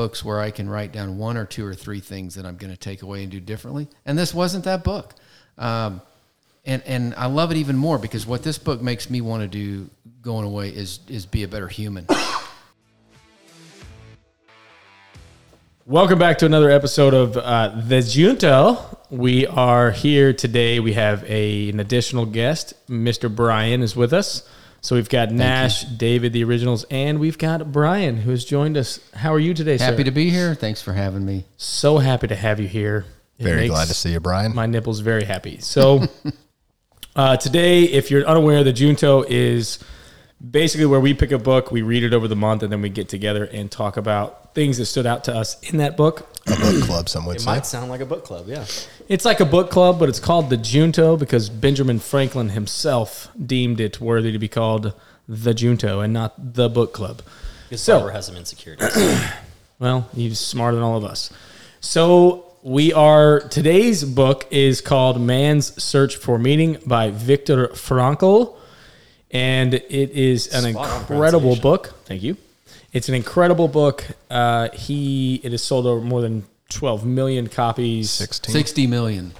Books where I can write down one or two or three things that I'm going to take away and do differently. And this wasn't that book. Um, and and I love it even more because what this book makes me want to do going away is is be a better human. Welcome back to another episode of uh, The Junto. We are here today. We have a, an additional guest. Mr. Brian is with us. So we've got Nash, David, the originals, and we've got Brian who has joined us. How are you today, sir? Happy to be here. Thanks for having me. So happy to have you here. It Very glad to see you, Brian. My nipples very happy. So uh, today, if you're unaware, the Junto is basically where we pick a book, we read it over the month, and then we get together and talk about things that stood out to us in that book. A book club, some would It say. might sound like a book club, yeah. It's like a book club, but it's called the Junto because Benjamin Franklin himself deemed it worthy to be called the Junto and not the book club. Because So- Barbara has some insecurities. Well, he's smarter than all of us. So we are today's book is called Man's Search for Meaning by Viktor Frankl. And it is an Spot incredible book. Thank you. It's an incredible book. Uh, he it has sold over more than 12 million copies. 16. 60 million.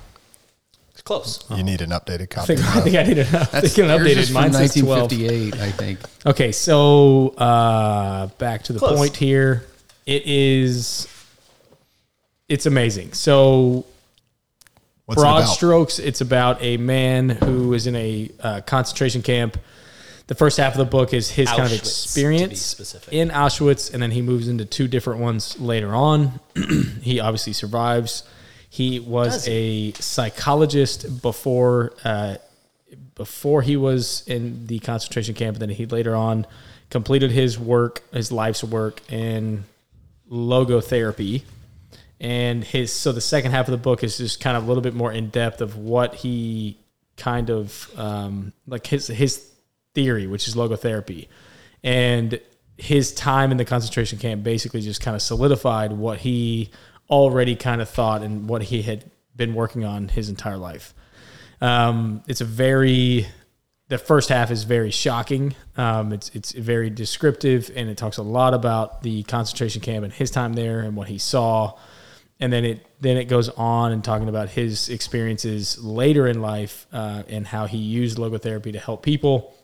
It's close. You need an updated I copy. think, I think I need to I That's think an yours is updated. from Mine says 12. 1958, I think. Okay, so uh, back to the Close. point here. It is, it's amazing. So What's it broad about? strokes, it's about a man who is in a uh, concentration camp. The first half of the book is his kind of Auschwitz, to be experience in Auschwitz, and then he moves into two different ones later on. he obviously survives. He was Does a psychologist before uh, before he was in the concentration camp, and then he later on completed his work, his life's work in logotherapy. And his so the second half of the book is just kind of a little bit more in depth of what he kind of um, like his his theory, which is logotherapy, and his time in the concentration camp basically just kind of solidified what he already kind of thought and what he had been working on his entire life. Um, it's a very the first half is very shocking. Um, it's it's very descriptive and it talks a lot about the concentration camp and his time there and what he saw. And then it then it goes on and talking about his experiences later in life uh, and how he used logotherapy to help people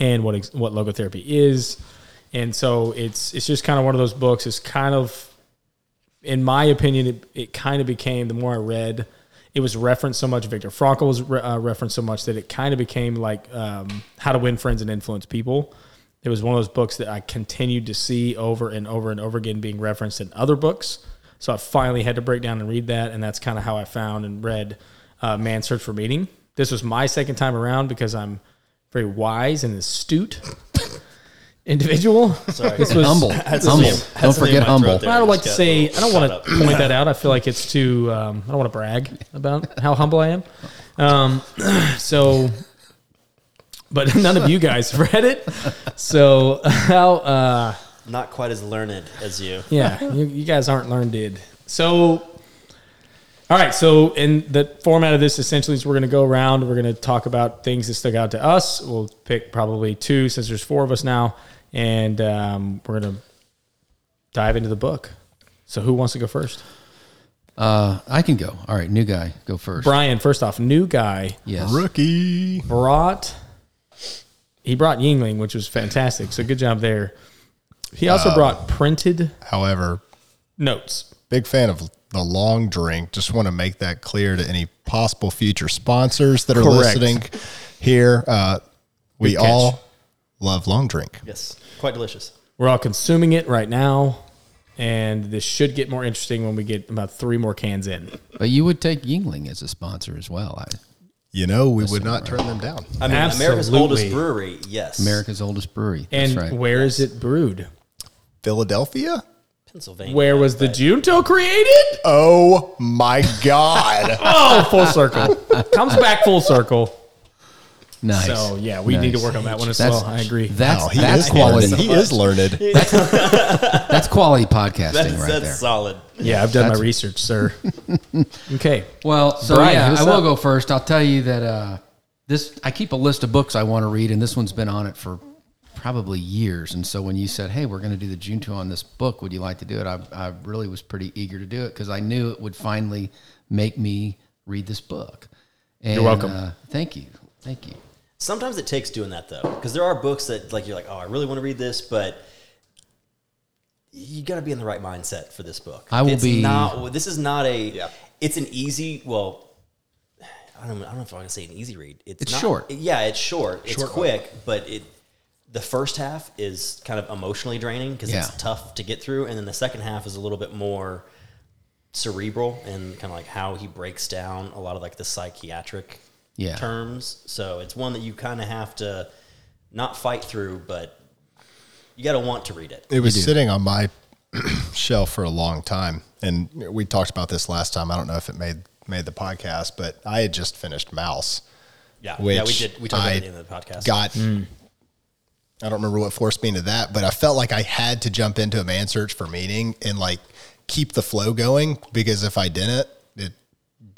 and what ex- what logotherapy is. And so it's it's just kind of one of those books. It's kind of in my opinion, it, it kind of became the more I read, it was referenced so much. Viktor Frankl was re- uh, referenced so much that it kind of became like um, How to Win Friends and Influence People. It was one of those books that I continued to see over and over and over again being referenced in other books. So I finally had to break down and read that, and that's kind of how I found and read uh, Man's Search for Meaning. This was my second time around because I'm very wise and astute individual. Sorry. This was Humble. Had Humble. something- had Don't forget humble. there. I don't like to say. I don't want to point that out. I feel like it's too. Um, I don't want to brag about how humble I am. Um, so, but none of you guys read it. So how? Uh, Not quite as learned as you. yeah, you, you guys aren't learned. Dude. So, all right. So, in the format of this, essentially, is we're going to go around. We're going to talk about things that stuck out to us. We'll pick probably two, since there's four of us now, and um, we're going to dive into the book. So, who wants to go first? Uh, I can go. All right, new guy, go first. Brian, first off, new guy Yes. Rookie. brought he brought Yuengling, which was fantastic. So good job there. He also brought printed However, notes. big fan of the long drink. Just want to make that clear to any possible future sponsors that are Correct. listening here. Uh, we all love long drink. Yes. Quite delicious. We're all consuming it right now, and this should get more interesting when we get about three more cans in. But you would take Yuengling as a sponsor as well. I, You know, we would not turn them down. I mean, America's oldest brewery, yes. America's oldest brewery. That's And right. where is it brewed? Philadelphia? Pennsylvania. Where was the but- Junto created? Oh my God. Oh, full circle. Comes back full circle. Nice. So yeah, we need to work on that one as That's- well. I agree. That's Wow, he that's is quality. learned. He is learned. That's quality podcasting That's, right that's there. solid. yeah, I've done That's- my research, sir. okay. Well, so Brian, yeah, I will up. go first. I'll tell you that uh, this I keep a list of books I want to read, and this one's been on it for probably years. And so when you said, "Hey, we're going to do the Junto on this book, would you like to do it?" I, I really was pretty eager to do it because I knew it would finally make me read this book. And, you're welcome. Uh, thank you, thank you. Sometimes it takes doing that though, because there are books that like you're like, oh, I really want to read this, but you got to be in the right mindset for this book. I will it's be- Not, this is not a. It's an easy. Well, I don't. I don't know if I want to say an easy read. It's, It's not- short. Yeah, it's short. It's quick, but it. The first half is kind of emotionally draining because Yeah. it's tough to get through, and then the second half is a little bit more cerebral and kind of like how he breaks down a lot of like the psychiatric Yeah. terms. So it's one that you kind of have to not fight through, but you got to want to read it. It was sitting on my shelf for a long time, and we talked about this last time. I don't know if it made made the podcast, but I had just finished Maus. Yeah, Which yeah, we did. We talked about I it at the end of the podcast. Got. Mm. I don't remember what forced me into that, but I felt like I had to jump into a man search for meaning and like keep the flow going because if I didn't, it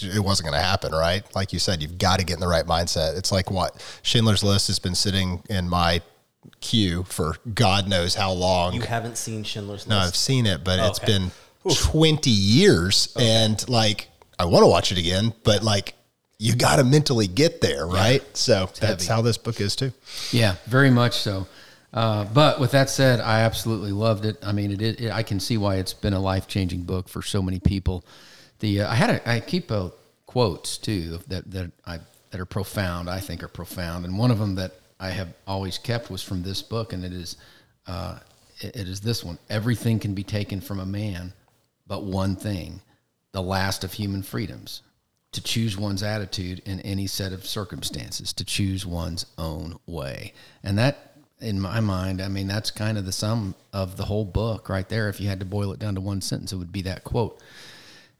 it wasn't going to happen, right? Like you said, you've got to get in the right mindset. It's like what Schindler's List has been sitting in my queue for God knows how long. you haven't seen Schindler's List? No, I've seen it, but it's Okay. been 20 years and like I want to watch it again, but like you got to mentally get there, right? So that's heavy. how this book is too. Yeah, very much so. Uh, but with that said, I absolutely loved it. I mean, it, it, I can see why it's been a life changing book for so many people. The uh, I had a, I keep uh, quotes too that that I that are profound. I think are profound, and one of them that I have always kept was from this book, and it is uh, it, it is this one. Everything can be taken from a man, but one thing, the last of human freedoms to choose one's attitude in any set of circumstances, to choose one's own way. And that, in my mind, I mean, that's kind of the sum of the whole book right there. If you had to boil it down to one sentence, it would be that quote.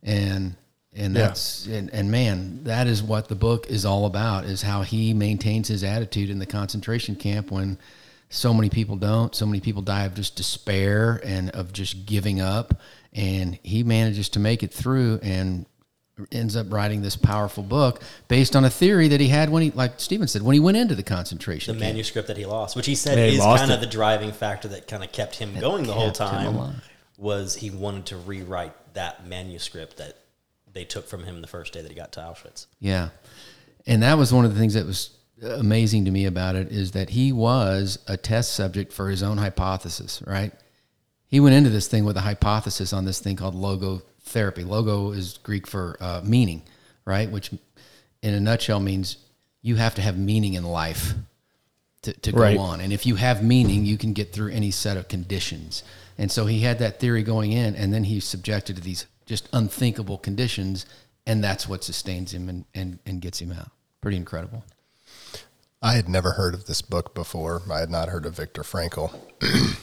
And, and that's, and, and man, that is what the book is all about is how he maintains his attitude in the concentration camp when so many people don't. So many people die of just despair and of just giving up. And he manages to make it through and ends up writing this powerful book based on a theory that he had when he, like Stephen said, when he went into the The concentration camp. The manuscript that he lost, which he said Yeah, he is kind it. of the driving factor that kind of kept him going the whole time, was he wanted to rewrite that manuscript that they took from him the first day that he got to Auschwitz. Yeah. And that was one of the things that was amazing to me about it is that he was a test subject for his own hypothesis, right? He went into this thing with a hypothesis on this thing called logotherapy. Logo is Greek for uh, meaning, right? Which in a nutshell means you have to have meaning in life to, to go Right. on. And if you have meaning, you can get through any set of conditions. And so he had that theory going in, and then he's subjected to these just unthinkable conditions, and that's what sustains him and, and, and gets him out. Pretty incredible. I had never heard of this book before. I had not heard of Viktor Frankl.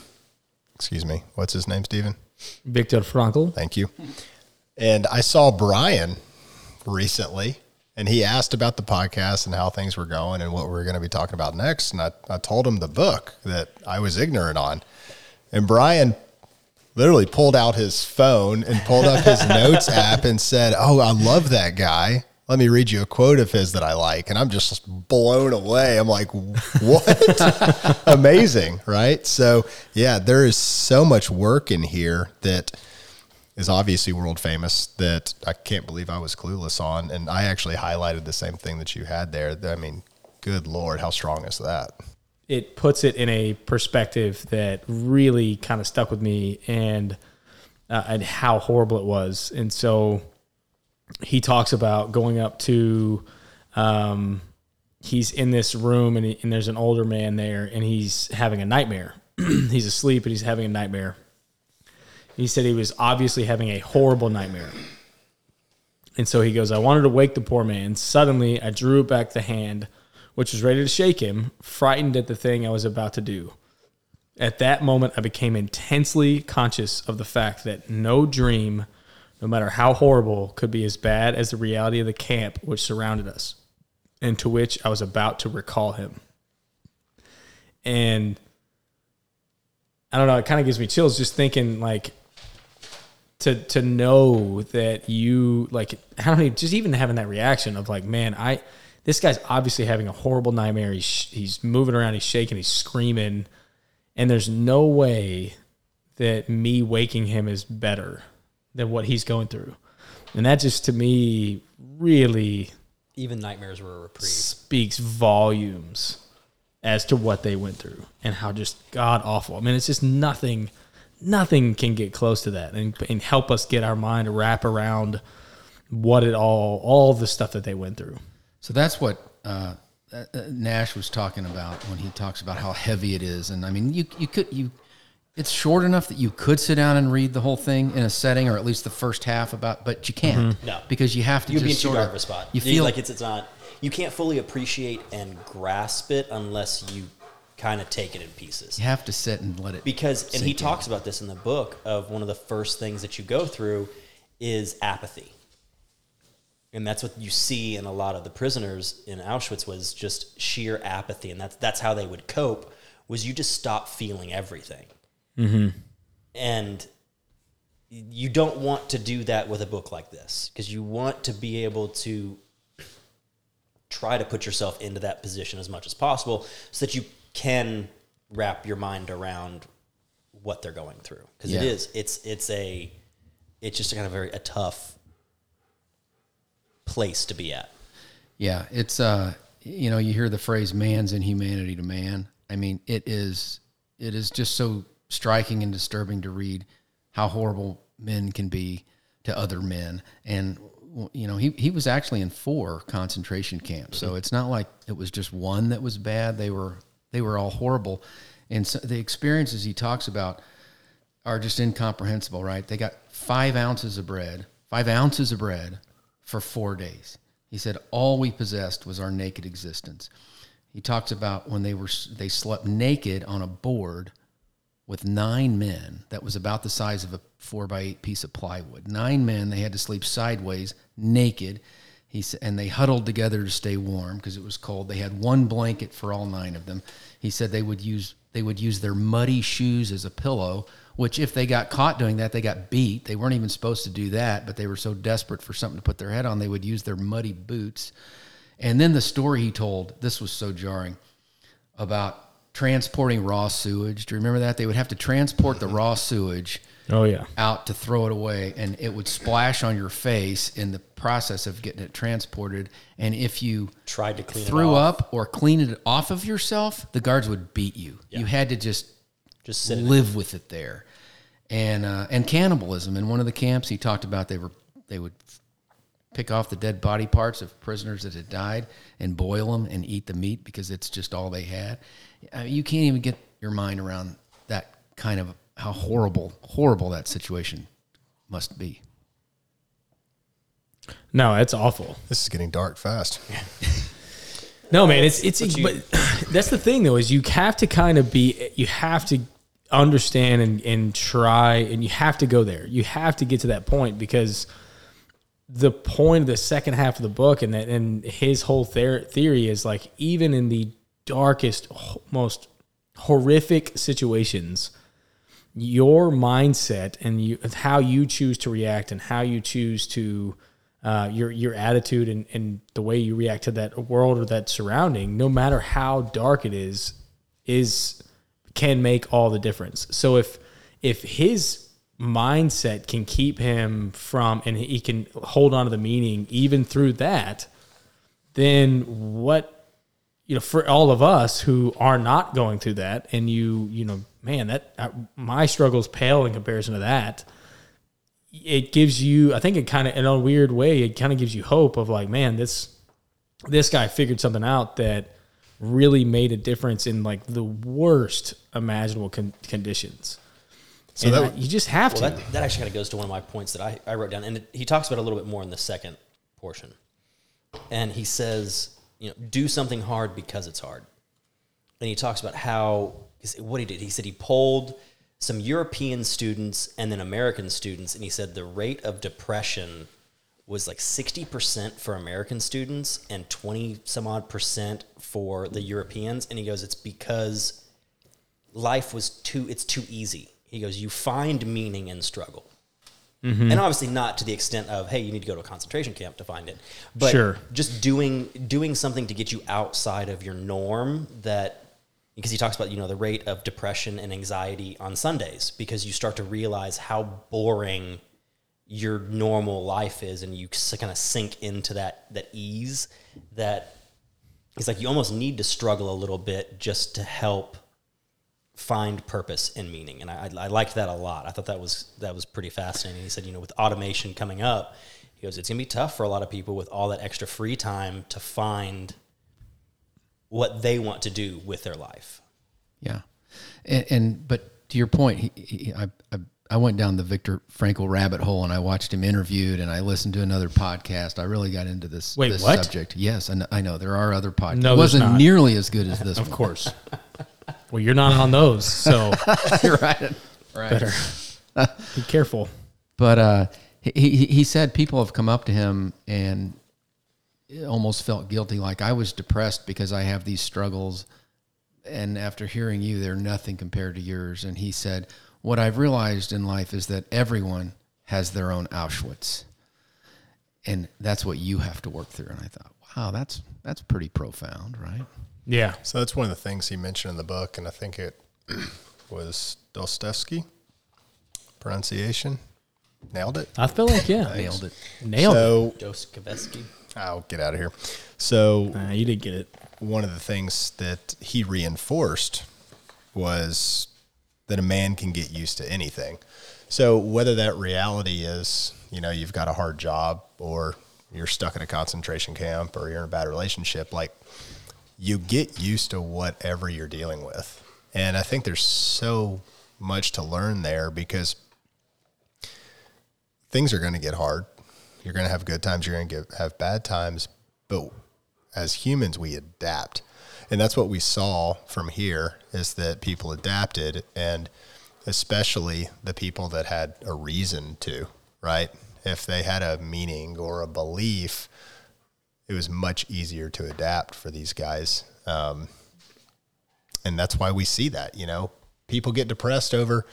Excuse me. What's his name, Stephen? Viktor Frankl. Thank you. And I saw Brian recently, and he asked about the podcast and how things were going and what we are going to be talking about next. And I, I told him the book that I was ignorant on. And Brian literally pulled out his phone and pulled up his notes app and said, Oh, I love that guy. Let me read you a quote of his that I like. And I'm just blown away. I'm like, what? Amazing, right? So, yeah, there is so much work in here that is obviously world famous that I can't believe I was clueless on. And I actually highlighted the same thing that you had there. I mean, good Lord, how strong is that? it puts it in a perspective that really kind of stuck with me and uh, and how horrible it was. And so he talks about going up to um, he's in this room and, he, and there's an older man there and he's having a nightmare. he's asleep and he's having a nightmare. He said he was obviously having a horrible nightmare. And so he goes, I wanted to wake the poor man. Suddenly, I drew back the hand, which was ready to shake him, frightened at the thing I was about to do. At that moment, I became intensely conscious of the fact that no dream, no matter how horrible, could be as bad as the reality of the camp which surrounded us, and to which I was about to recall him. And I don't know, it kind of gives me chills just thinking like to to know that you like I don't know, just even having that reaction of like, man, I this guy's obviously having a horrible nightmare. He's he's moving around, he's shaking, he's screaming, and there's no way that me waking him is better than what he's going through. And that just to me really Even nightmares were a reprieve. speaks volumes as to what they went through and how just god awful. I mean, it's just nothing, nothing can get close to that and, and help us get our mind to wrap around what it all, all the stuff that they went through. So that's what uh, uh, Nash was talking about when he talks about how heavy it is. And I mean, you you could you, it's short enough that you could sit down and read the whole thing in a setting, or at least the first half about, but you can't. No. because you have to. You'd be in just too sort dark of- of a spot. You You feel like it's it's not. You can't fully appreciate and grasp it unless you kind of take it in pieces. you have to sit and let it Because and he in. talks about this in the book of one of the first things that you go through is apathy. And that's what you see in a lot of the prisoners in Auschwitz was just sheer apathy, and that's that's how they would cope. Was you just stop feeling everything, mm-hmm. and you don't want to do that with a book like this because you want to be able to try to put yourself into that position as much as possible so that you can wrap your mind around what they're going through because it Yeah. is it's it's a it's just a kind of very a tough place to be at Yeah, it's uh, you know, you hear the phrase "man's inhumanity to man." I mean, it is it is just so striking and disturbing to read how horrible men can be to other men. And you know, he he was actually in four concentration camps, so it's not like it was just one that was bad. They were they were all horrible, and so the experiences he talks about are just incomprehensible, right? They got five ounces of bread, five ounces of bread for four days. He said all we possessed was our naked existence. He talks about when they were they slept naked on a board with nine men that was about the size of a four by eight piece of plywood. Nine men. They had to sleep sideways, naked. He and they huddled together to stay warm because it was cold. They had one blanket for all nine of them. He said they would use they would use their muddy shoes as a pillow. Which, if they got caught doing that, they got beat. They weren't even supposed to do that, but they were so desperate for something to put their head on, they would use their muddy boots. And then the story he told, this was so jarring about transporting raw sewage. Do you remember that? They would have to transport the raw sewage Oh yeah. out to throw it away, and it would splash on your face in the process of getting it transported. And if you tried to clean threw it up or cleaned it off of yourself, the guards would beat you. You had to just just sit in it. live with it there. And uh, and cannibalism in one of the camps, he talked about they were they would pick off the dead body parts of prisoners that had died and boil them and eat the meat because it's just all they had. I mean, you can't even get your mind around that kind of how horrible horrible that situation must be. No, it's awful. This is getting dark fast. No, man, it's it's. But you- but that's the thing, though, is you have to kind of be, you have to understand and and try, and you have to go there. You have to get to that point because the point of the second half of the book and that and his whole ther- theory is like even in the darkest, most horrific situations, your mindset and you how you choose to react and how you choose to uh, your your attitude and, and the way you react to that world or that surrounding, no matter how dark it is, is can make all the difference. So if if his mindset can keep him from and he can hold on to the meaning even through that, then what you know for all of us who are not going through that and you you know man that uh, my struggles pale in comparison to that it gives you i think it kind of in a weird way it kind of gives you hope of like man this this guy figured something out that really made a difference in like the worst imaginable con- conditions So and that- I- you just have Well, to that, that actually kind of goes to one of my points that I, I wrote down, and it, he talks about it a little bit more in the second portion. And he says, you know, do something hard because it's hard. And he talks about how 'cause what he did, he said he polled some European students and then American students, and he said the rate of depression was like 60% for American students and 20 some odd percent for the Europeans. And he goes, it's because life was too, it's too easy. He goes, you find meaning in struggle. Mm-hmm. And obviously not to the extent of, hey, you need to go to a concentration camp to find it. But Sure. just doing doing something to get you outside of your norm that because he talks about you know the rate of depression and anxiety on Sundays because you start to realize how boring your normal life is and you kind of sink into that that ease that it's like you almost need to struggle a little bit just to help find purpose and meaning. And I, I liked that a lot. I thought that was that was pretty fascinating. He said you know with automation coming up he goes it's going to be tough for a lot of people with all that extra free time to find what they want to do with their life Yeah, and, and but to your point, he, he, I, I I went down the Viktor Frankl rabbit hole and I watched him interviewed and I listened to another podcast. I really got into this, Wait, this what? subject. Yes, I know, I know there are other podcasts. No, it wasn't not. nearly as good as this. Of one. course. well, you're not on those, so You're right. Right. better be careful. But uh, he, he he said people have come up to him and almost felt guilty, like I was depressed because I have these struggles, and after hearing you, they're nothing compared to yours. And he said, "What I've realized in life is that everyone has their own Auschwitz, and that's what you have to work through." And I thought, wow, that's that's pretty profound, right? Yeah. So that's one of the things he mentioned in the book, and I think it was Dostoevsky pronunciation. Nailed it. I feel like yeah, Nailed it. Nailed it. So Dostoevsky. I'll get out of here. So Nah, you did get it. one of the things that he reinforced was that a man can get used to anything. So whether that reality is, you know, you've got a hard job or you're stuck in a concentration camp or you're in a bad relationship, like you get used to whatever you're dealing with. And I think there's so much to learn there because things are going to get hard. You're going to have good times, you're going to have bad times, but as humans we adapt. And that's what we saw from here is that people adapted and especially the people that had a reason to right? If they had a meaning or a belief it was much easier to adapt for these guys. Um, and that's why we see that you know? People get depressed over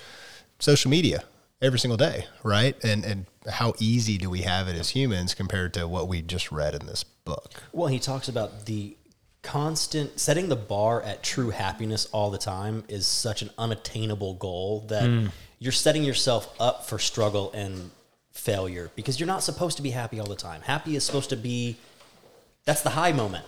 social media every single day right and and how easy do we have it as humans compared to what we just read in this book Well, he talks about the constant setting the bar at true happiness all the time is such an unattainable goal that hmm. you're setting yourself up for struggle and failure because you're not supposed to be happy all the time. Happy is supposed to be that's the high moment.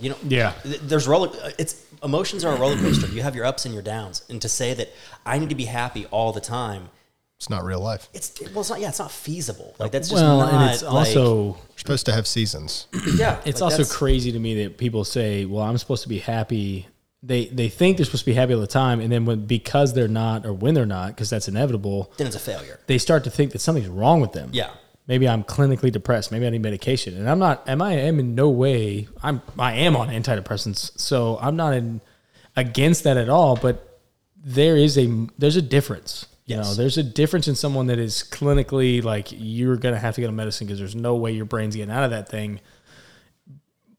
You know, Yeah. There's roller. Uh, it's emotions are a roller coaster. You have your ups and your downs, and to say that I need to be happy all the time, it's not real life it's well, it's not. Yeah, it's not feasible. Like that's just Well, not. and it's like- also You're supposed to have seasons. yeah. it's like also crazy to me that people say, "Well, I'm supposed to be happy." They they think they're supposed to be happy all the time, and then when because they're not, or when they're not, because that's inevitable, Then it's a failure. they start to think that something's wrong with them. Yeah. Maybe I'm clinically depressed. Maybe I need medication, and I'm not. Am I am in no way. I'm. I am on antidepressants, so I'm not in against that at all. But there is a there's a difference. You Yes. know, there's a difference in someone that is clinically like you're gonna have to get on medicine because there's no way your brain's getting out of that thing.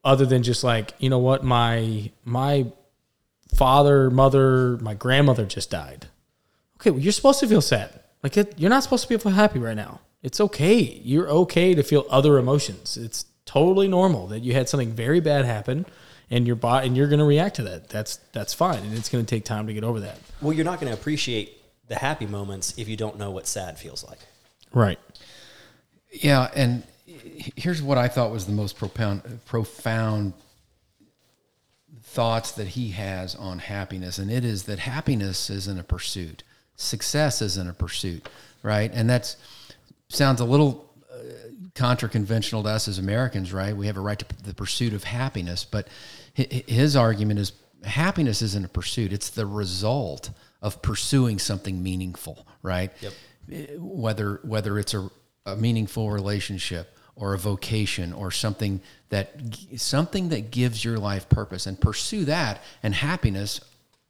Other than just like you know what my my father, mother, my grandmother just died. Okay, well, you're supposed to feel sad. Like it, you're not supposed to be happy right now. It's okay. You're okay to feel other emotions. It's totally normal that you had something very bad happen, and your body and you're going to react to that. That's that's fine, and it's going to take time to get over that. Well, you're not going to appreciate the happy moments if you don't know what sad feels like. Right. Yeah, and here's what I thought was the most profound profound thoughts that he has on happiness and it is that happiness isn't a pursuit. Success isn't a pursuit, right? And that's sounds a little uh, contra-conventional to us as Americans, right? We have a right to the pursuit of happiness, but hi- hi- his argument is happiness isn't a pursuit; it's the result of pursuing something meaningful, right? Yep. Eh, Whether whether it's a, a meaningful relationship or a vocation or something that something that gives your life purpose, and pursue that, and happiness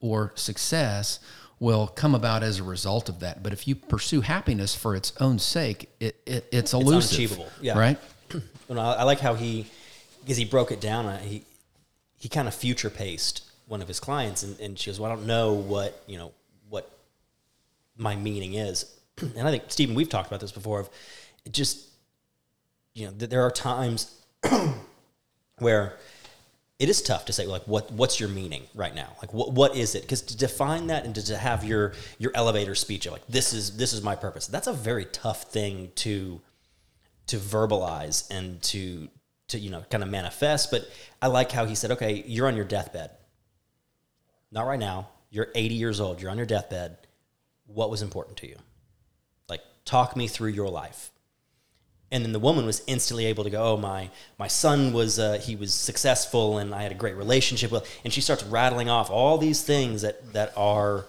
or success will come about as a result of that. But if you pursue happiness for its own sake, it, it it's elusive. unachievable, yeah. Right? And I, I like how he, because he broke it down. He he kind of future paced one of his clients, and, and she goes, "Well, I don't know what you know what my meaning is." And I think Stephen, we've talked about this before. Of it just you know, th- there are times where it is tough to say like what what's your meaning right now? Like what what is it? Because to define that and to, to have your your elevator speech of like this is this is my purpose that's a very tough thing to to verbalize and to to you know kind of manifest but i like how he said okay you're on your deathbed. Not right now. You're 80 years old. You're on your deathbed. What was important to you? Like talk me through your life and then the woman was instantly able to go oh my my son was uh, he was successful and i had a great relationship with and she starts rattling off all these things that that are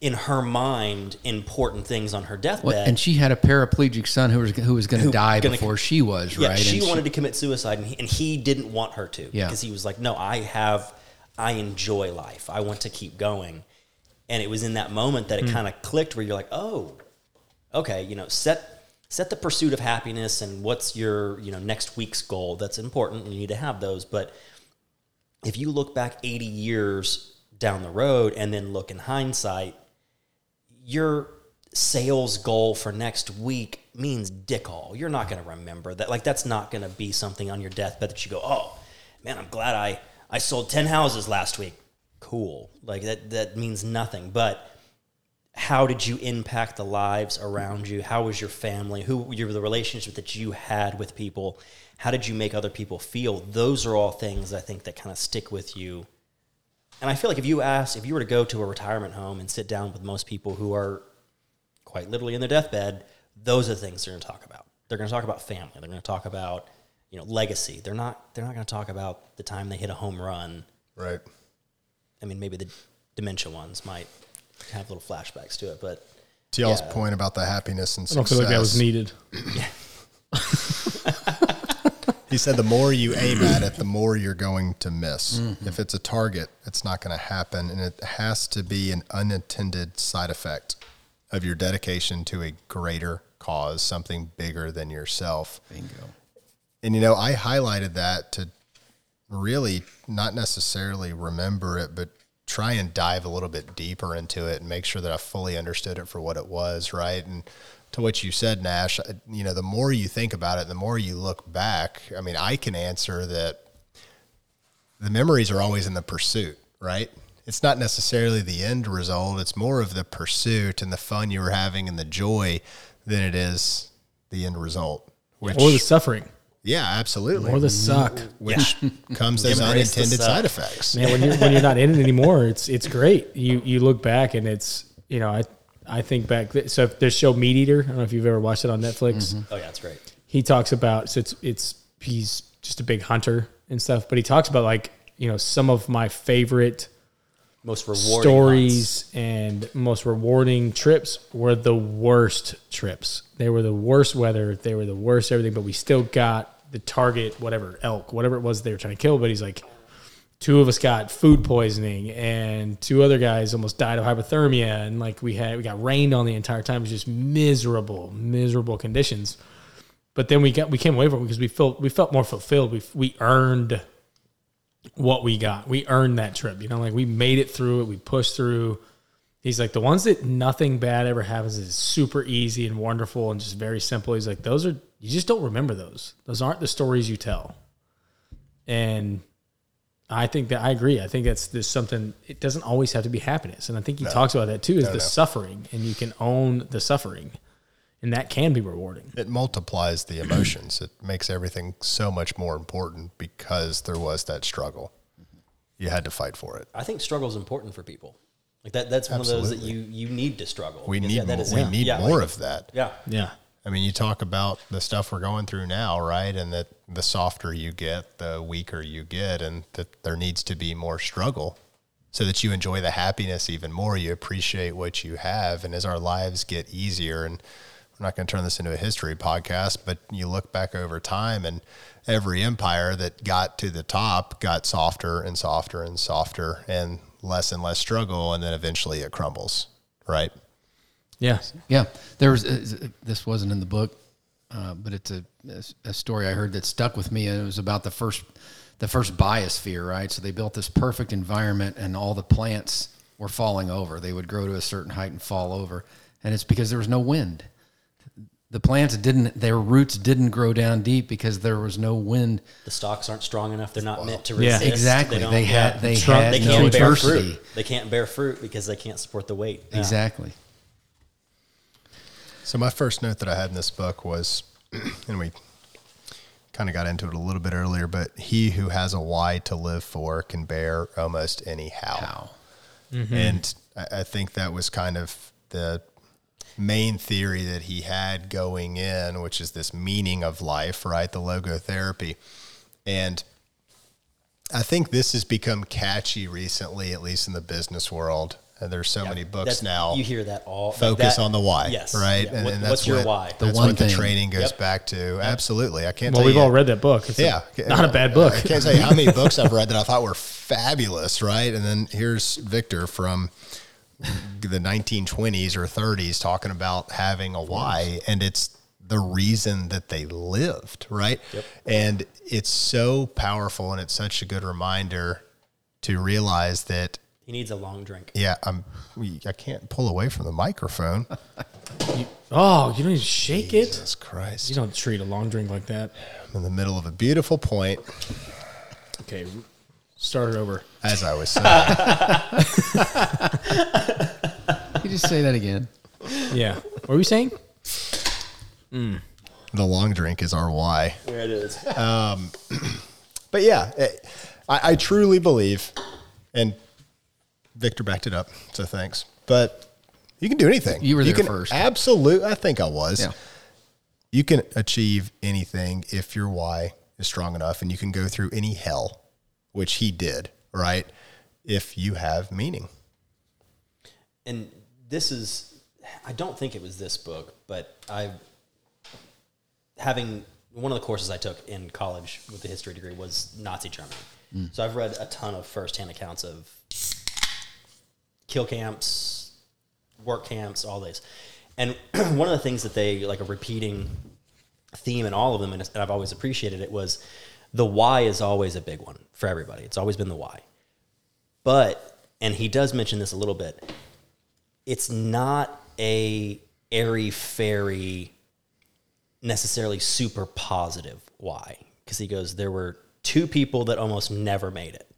in her mind important things on her deathbed Well, and she had a paraplegic son who was who was going to die gonna- before she was, yeah right? she And wanted to commit suicide and he, and he didn't want her to Yeah. because he was like no i have i enjoy life i want to keep going and it was in that moment that it kind of clicked where you're like oh okay you know set set the pursuit of happiness and what's your you know next week's goal. That's important you need to have those. But if you look back 80 years down the road and then look in hindsight your sales goal for next week means dick all. You're not going to remember that. Like that's not going to be something on your deathbed that you go oh man i'm glad i i sold 10 houses last week. Cool. Like that that means nothing. But how did you impact the lives around you? How was your family? Who your the relationship that you had with people? How did you make other people feel? Those are all things I think that kind of stick with you. And I feel like if you ask, if you were to go to a retirement home and sit down with most people who are quite literally in their deathbed, those are the things they're going to talk about. They're going to talk about family. They're going to talk about you know legacy. They're not. They're not going to talk about the time they hit a home run. Right. I mean, maybe the dementia ones might have little flashbacks to it, but To y'all's Yeah. point about the happiness and I don't success, feel like that was needed. he said the more you aim at it, the more you're going to miss. Mm-hmm. If it's a target, it's not going to happen, and it has to be an unintended side effect of your dedication to a greater cause, something bigger than yourself. Bingo. And you know, I highlighted that to really not necessarily remember it, but try and dive a little bit deeper into it and make sure that I fully understood it for what it was, right? And to what you said, Nash, you know, the more you think about it, the more you look back. I mean, I can answer that the memories are always in the pursuit, right? It's not necessarily the end result. It's more of the pursuit and the fun you were having and the joy than it is the end result. Which, Or the suffering. Yeah, absolutely. Or the suck. which comes as Embrace unintended side effects. Man, when you're when you're not in it anymore, it's it's great. You you look back and it's you know, I I think back so if there's show MeatEater, I don't know if you've ever watched it on Netflix. oh yeah, it's great. he talks about so it's it's he's just a big hunter and stuff, but he talks about like you know some of my favorite Most rewarding stories hunts. and most rewarding trips were the worst trips. They were the worst weather. They were the worst everything, but we still got the target, whatever elk, whatever it was they were trying to kill. But he's like, two of us got food poisoning, and two other guys almost died of hypothermia, and like we had we got rained on the entire time. It was just miserable, miserable conditions. But then we got we came away from it because we felt we felt more fulfilled. We we earned what we got. We earned that trip. You know, like we made it through it. We pushed through. He's like the ones that nothing bad ever happens is super easy and wonderful and just very simple. He's like those are you just don't remember those. Those aren't the stories you tell. And I think that I agree. I think that's there's something. It doesn't always have to be happiness, and I think he talks about that too. Is the suffering, and you can own the suffering, and that can be rewarding. It multiplies the emotions. It makes everything so much more important because there was that struggle. You had to fight for it. I think struggle is important for people. Like that. That's one of those that you you need to struggle. We need yeah, that more, is- we yeah, need yeah, more like- of that. Yeah. Yeah, I mean, you talk about the stuff we're going through now, right? And that the softer you get, the weaker you get, and that there needs to be more struggle so that you enjoy the happiness even more. You appreciate what you have. And as our lives get easier and I'm not going to turn this into a history podcast, but you look back over time and every empire that got to the top got softer and softer and softer and less and less struggle. And then eventually it crumbles, right? Yeah. Yeah, there was uh, this wasn't in the book, uh, but it's a, a story I heard that stuck with me, and it was about the first the first biosphere, right? So they built this perfect environment, and all the plants were falling over. They would grow to a certain height and fall over, and it's because there was no wind. The plants didn't; their roots didn't grow down deep because there was no wind. The stalks aren't strong enough. They're not meant to resist. Yeah. Exactly. don't- They had- yeah. they Shrunk- had they no can't bear adversity. fruit. They can't bear fruit because they can't support the weight. Yeah. Exactly. So my first note that I had in this book was, and we kind of got into it a little bit earlier, but he who has a why to live for can bear almost any how. How? Mm-hmm. And I, I think that was kind of the main theory that he had going in, which is this meaning of life, right? The logotherapy. And I think this has become catchy recently, at least in the business world. And there's so many books now. You hear that all. like Focus that- on the why, Yes. right? Yeah. What- that's what's your what- why? The That's one what the training goes Yep. back to. Absolutely, I can't. Well, tell we've you, all read that book. It's a- yeah, not a bad uh, book. I can't tell you how many books I've read that I thought were fabulous, right? And then here's Viktor from the 1920s or 30s talking about having a why, and it's the reason that they lived, right? Yep. And it's so powerful, and it's such a good reminder to realize that. He needs a long drink. Yeah, I'm. I can't pull away from the microphone. Oh, you don't even shake it. Jesus Christ! You don't treat a long drink like that. I'm in the middle of a beautiful point, Okay, start it over. as I was saying. You just say that again? Yeah. What were we saying? the long drink is our why. There it is. But yeah, eh, I, I truly believe, and Viktor backed it up, so thanks. But you can do anything. You were there can first. Absolute. I think I was. Yeah. You can achieve anything if your why is strong enough, and you can go through any hell, which he did, right? If you have meaning. and this is i don't think it was this book but i having one of the courses i took in college with the history degree was nazi germany hmm. so i've read a ton of firsthand accounts of kill camps work camps all this. And one of the things that they like a repeating theme in all of them and and i've always appreciated it was the why is always a big one for everybody. It's always been the why. But and he does mention this a little bit it's not a airy fairy necessarily super positive why. Because he goes there were two people that almost never made it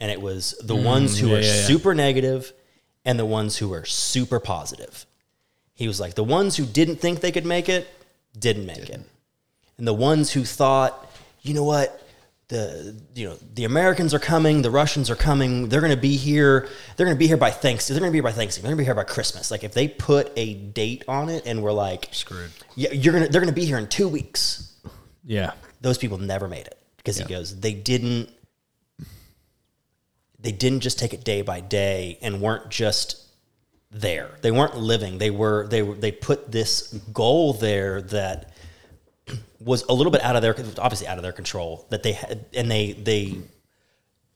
and it was the mm, ones who yeah, were yeah, yeah. super negative and the ones who were super positive he was like the ones who didn't think they could make it didn't make it and the ones who thought you know what the you know the Americans are coming, the Russians are coming. They're going to be here. They're going to be here by thanks. They're going to be here by Thanksgiving. They're going to be here by Christmas. Like if they put a date on it and we're like Screwed. yeah, you're gonna they're going to be here in two weeks. Yeah. Those people never made it because he goes they didn't they didn't just take it day by day and weren't just there. They weren't living. They were they were they put this goal there that was a little bit out of their obviously out of their control that they had and they they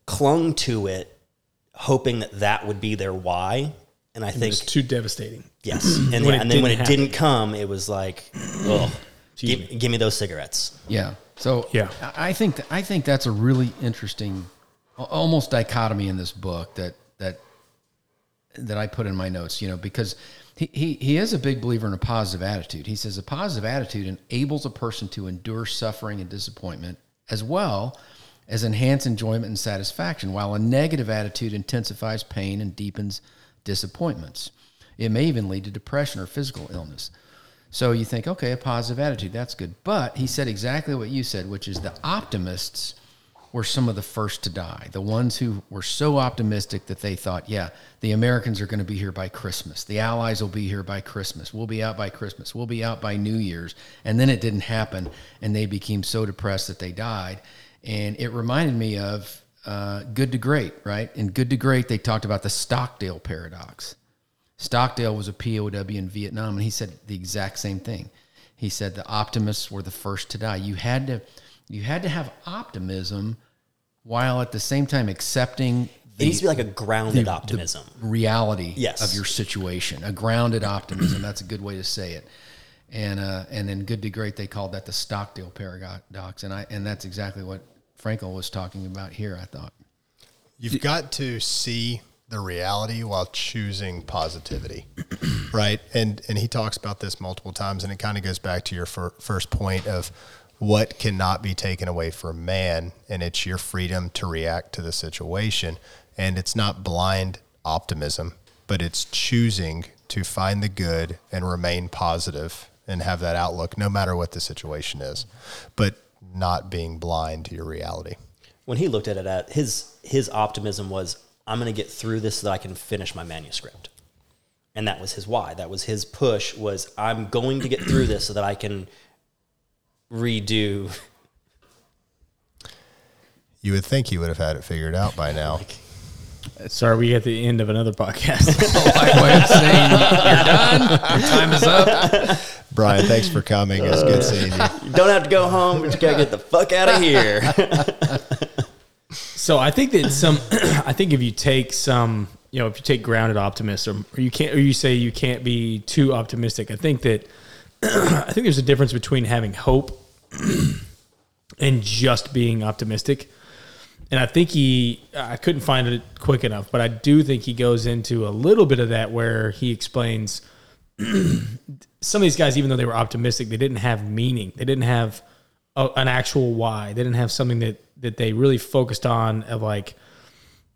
clung to it hoping that that would be their why and i think It's too devastating. yes and, yeah, and then when it didn't happen. didn't come it was like oh give, give me those cigarettes Yeah. So Yeah. I I think th- I think that's a really interesting, al- almost dichotomy in this book that that that I put in my notes. You know, because he, he he is a big believer in a positive attitude. He says a positive attitude enables a person to endure suffering and disappointment as well as enhance enjoyment and satisfaction, while a negative attitude intensifies pain and deepens disappointments. It may even lead to depression or physical illness. So you think, okay, a positive attitude, that's good. But he said exactly what you said, which is the optimists were some of the first to die. The ones who were so optimistic that they thought, yeah, the Americans are going to be here by Christmas. The Allies will be here by Christmas. We'll be out by Christmas. We'll be out by New Year's. And then it didn't happen. And they became so depressed that they died. And it reminded me of uh, Good to Great, right? In Good to Great, they talked about the Stockdale paradox. Stockdale was a POW in Vietnam, and he said the exact same thing. He said the optimists were the first to die. You had to, you had to have optimism, while at the same time accepting It needs to be like a grounded optimism. reality Yes. of your situation, a grounded optimism. That's a good way to say it. And uh, and then Good to Great, they called that the Stockdale paradox, and I and that's exactly what Frankl was talking about here. I thought. You've got to see the reality while choosing positivity, right? And and he talks about this multiple times, and it kind of goes back to your fir- first point of what cannot be taken away from man, and it's your freedom to react to the situation, and it's not blind optimism, but it's choosing to find the good and remain positive and have that outlook, no matter what the situation is, but not being blind to your reality. when he looked at it at his his optimism was i'm going to get through this so that i can finish my manuscript. And that was his why. That was his push was i'm going to get through this so that i can redo You would think you would have had it figured out by now. Sorry, we at the end of another podcast. Like way of saying you're done, your time is up. Brian, thanks for coming. It's good seeing you. you don't have to go home but you gotta get the fuck out of here So I think that some, I think if you take some, you know, if you take grounded optimism, or you can't, or you say you can't be too optimistic. I think that, I think there's a difference between having hope and just being optimistic. And I think he, I couldn't find it quick enough, but I do think he goes into a little bit of that where he explains some of these guys, even though they were optimistic, they didn't have meaning. They didn't have a, an actual why. They didn't have something that that they really focused on of like,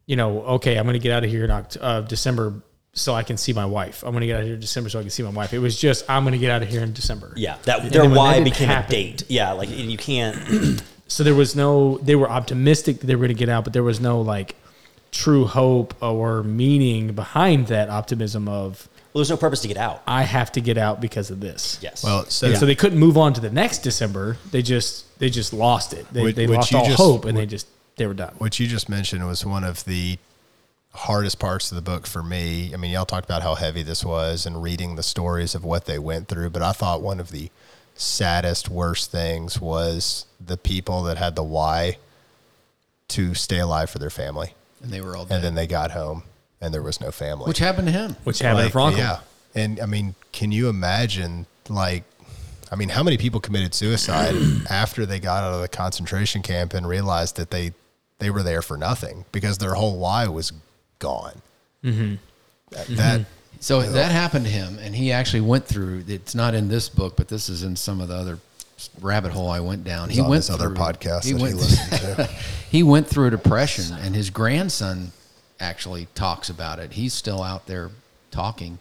you know, okay, I'm going to get out of here in October, uh, December so I can see my wife. I'm going to get out of here in December so I can see my wife. It was just I'm going to get out of here in December. yeah that And their then why that became happen- a date yeah like and you can't So there was no. They were optimistic that they were going to get out, but there was no like true hope or meaning behind that optimism of well there's no purpose to get out I have to get out because of this. yes Well, so, And so they couldn't move on to the next December. They just they just lost it. They, Which- they which lost all just- hope, and they just they were done. what you just mentioned was one of the hardest parts of the book for me. I mean, y'all talked about how heavy this was and reading the stories of what they went through, but I thought one of the saddest, worst things was the people that had the why to stay alive for their family. And they were all dead. And then they got home and there was no family. Which happened to him. Which happened to Frankl. Yeah. And I mean, can you imagine like I mean, how many people committed suicide after they got out of the concentration camp and realized that they they were there for nothing because their whole why was gone. Mm-hmm. That, that So that happened to him, and he actually went through. It's not in this book, but this is in some of the other rabbit hole I went down. He went this other through- podcast He that he listened to. he went through a depression, and his grandson actually talks about it. He's still out there talking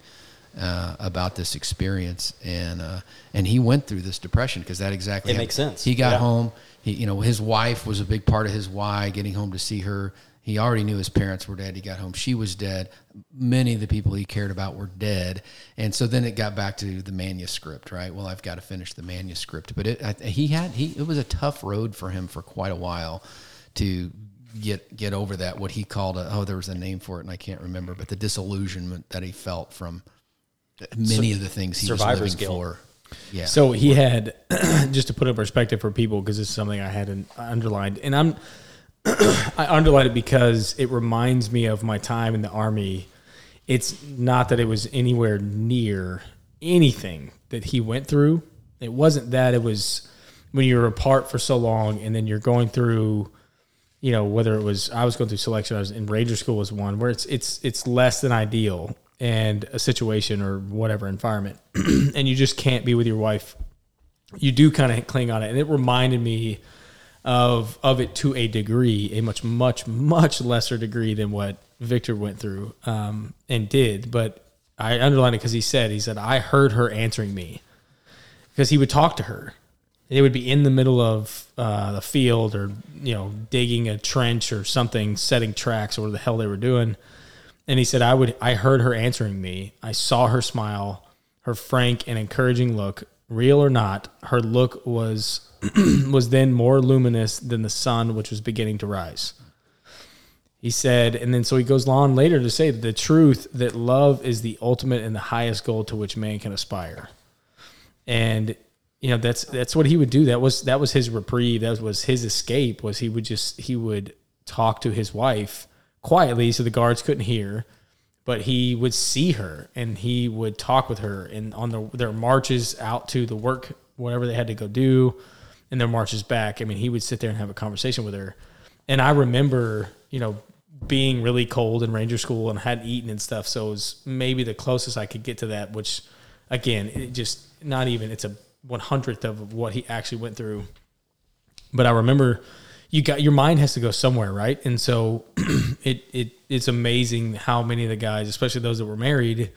uh, about this experience, and uh, and he went through this depression because that exactly It happened. makes sense. He got Yeah. home. He, you know, his wife was a big part of his why. Getting home to see her. He already knew his parents were dead. He got home. She was dead. Many of the people he cared about were dead. And so then it got back to the manuscript, right? Well, I've got to finish the manuscript. But it, I, he had he it was a tough road for him for quite a while to get get over that. What he called a oh, there was a name for it, and I can't remember. But the disillusionment that he felt from many of the things he was survivor's living guilt. for. Yeah. So he had, just to put it in perspective for people, because this is something I had in, underlined, and I'm, I underlined it because it reminds me of my time in the army. It's not that it was anywhere near anything that he went through. It wasn't that. It was when you're apart for so long, and then you're going through, you know, whether it was I was going through selection, I was in Ranger School was one where it's it's it's less than ideal and a situation or whatever environment, and you just can't be with your wife. You do kind of cling on it, and it reminded me of of it to a degree, a much much much lesser degree than what Viktor went through um, and did. But I underlined it because he said he said I heard her answering me because he would talk to her. They would be in the middle of uh, the field or you know digging a trench or something, setting tracks or what the hell they were doing. And he said I would I heard her answering me. I saw her smile, her frank and encouraging look, real or not. Her look was was then more luminous than the sun which was beginning to rise. he said, and then so he goes on later to say the truth that love is the ultimate and the highest goal to which man can aspire. And you know that's that's what he would do. That was that was his reprieve. That was his escape. Was he would just he would talk to his wife quietly so the guards couldn't hear, but he would see her and he would talk with her and on the, their marches out to the work whatever they had to go do, and their marches back. I mean, he would sit there and have a conversation with her. And I remember, you know, being really cold in Ranger School and hadn't eaten and stuff. So it was maybe the closest I could get to that, which again, it just not even, it's a one hundredth of what he actually went through. But I remember you got your mind has to go somewhere, right? And so it, it it's amazing how many of the guys, especially those that were married,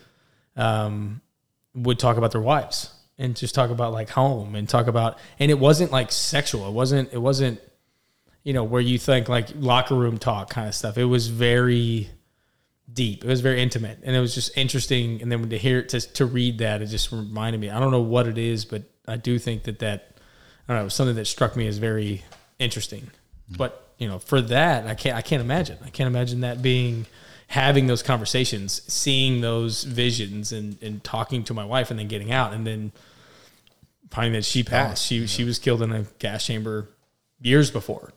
um, would talk about their wives and just talk about like home and talk about and it wasn't like sexual. It wasn't it wasn't you know, where you think like locker room talk kind of stuff. It was very deep. It was very intimate, and it was just interesting. And then to hear it, to to read that, it just reminded me. I don't know what it is, but I do think that that I don't know something that struck me as very interesting. Mm-hmm. But you know, for that, I can't I can't imagine. I can't imagine that being having those conversations, seeing those visions, and and talking to my wife, and then getting out, and then finding that she passed. She she was killed in a gas chamber years before.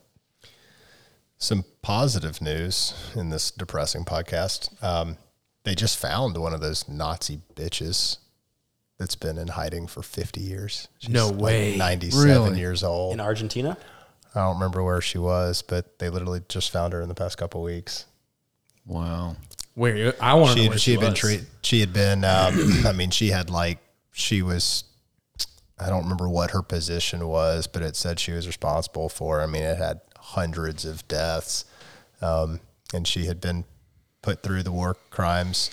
Some positive news in this depressing podcast. Um, they just found one of those Nazi bitches that's been in hiding for 50 years. She's No like way. 97 Really? years old. in Argentina. I don't remember where she was, but they literally just found her in the past couple weeks. Wow. Where I want to know She, where she she, had been was. treated. She had been. Um, I mean, she had like she was. I don't remember what her position was, but it said she was responsible for. I mean, it had hundreds of deaths, um, and she had been put through the war crimes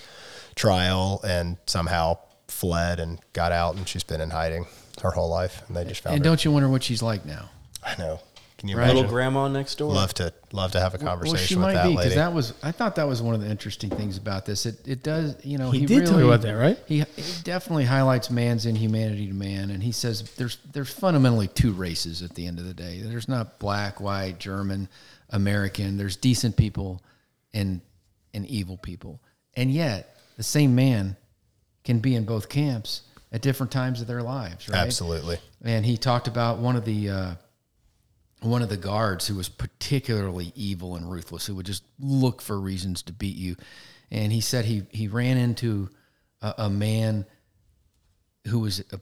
trial and somehow fled and got out, and she's been in hiding her whole life, and they just found And her. don't you wonder what she's like now? I know. Can you Right. imagine? Little grandma next door. Love to love to have a conversation well, she with might that be lady. because that was. I thought that was one of the interesting things about this. It it does. You know, He he, did talk really, about that, right? He, he definitely highlights man's inhumanity to man, and he says there's there's fundamentally two races at the end of the day. There's not black, white, German, American. There's decent people and and evil people, and yet the same man can be in both camps at different times of their lives. Right? Absolutely. and he talked about one of the uh, one of the guards who was particularly evil and ruthless, who would just look for reasons to beat you. And he said he he ran into a, a man who was a,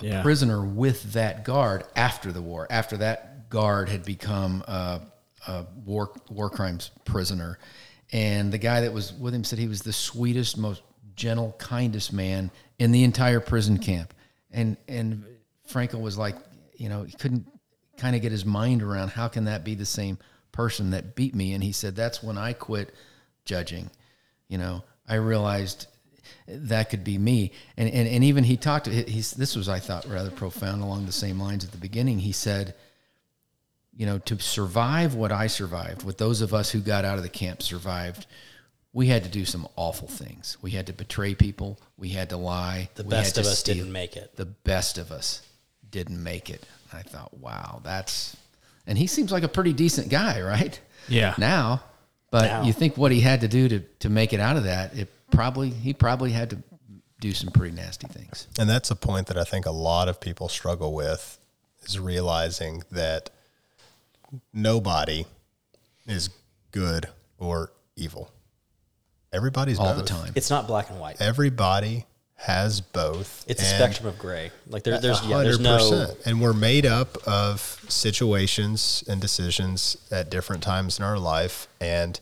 a Yeah. prisoner with that guard after the war. After that guard had become a, a war war crimes prisoner, and the guy that was with him said he was the sweetest, most gentle, kindest man in the entire prison camp. And and Frankl was like, you know, he couldn't kind of get his mind around how can that be the same person that beat me? And he said that's when I quit judging. You know, I realized that could be me. And and, and even he talked. He's this was I thought rather profound along the same lines at the beginning. He said, you know, to survive what I survived, what those of us who got out of the camp survived, we had to do some awful things. We had to betray people. We had to lie. The best of us steal. didn't make it. The best of us didn't make it. I thought, wow, that's. And he seems like a pretty decent guy, right? Yeah. Now, but Now. you think what he had to do to to make it out of that? It probably he probably had to do some pretty nasty things. And that's a point that I think a lot of people struggle with is realizing that nobody is good or evil. Everybody's all the time. It's not black and white. Everybody has both. It's a spectrum of gray. Like there, there's yeah, there's no 100%. And we're made up of situations and decisions at different times in our life, and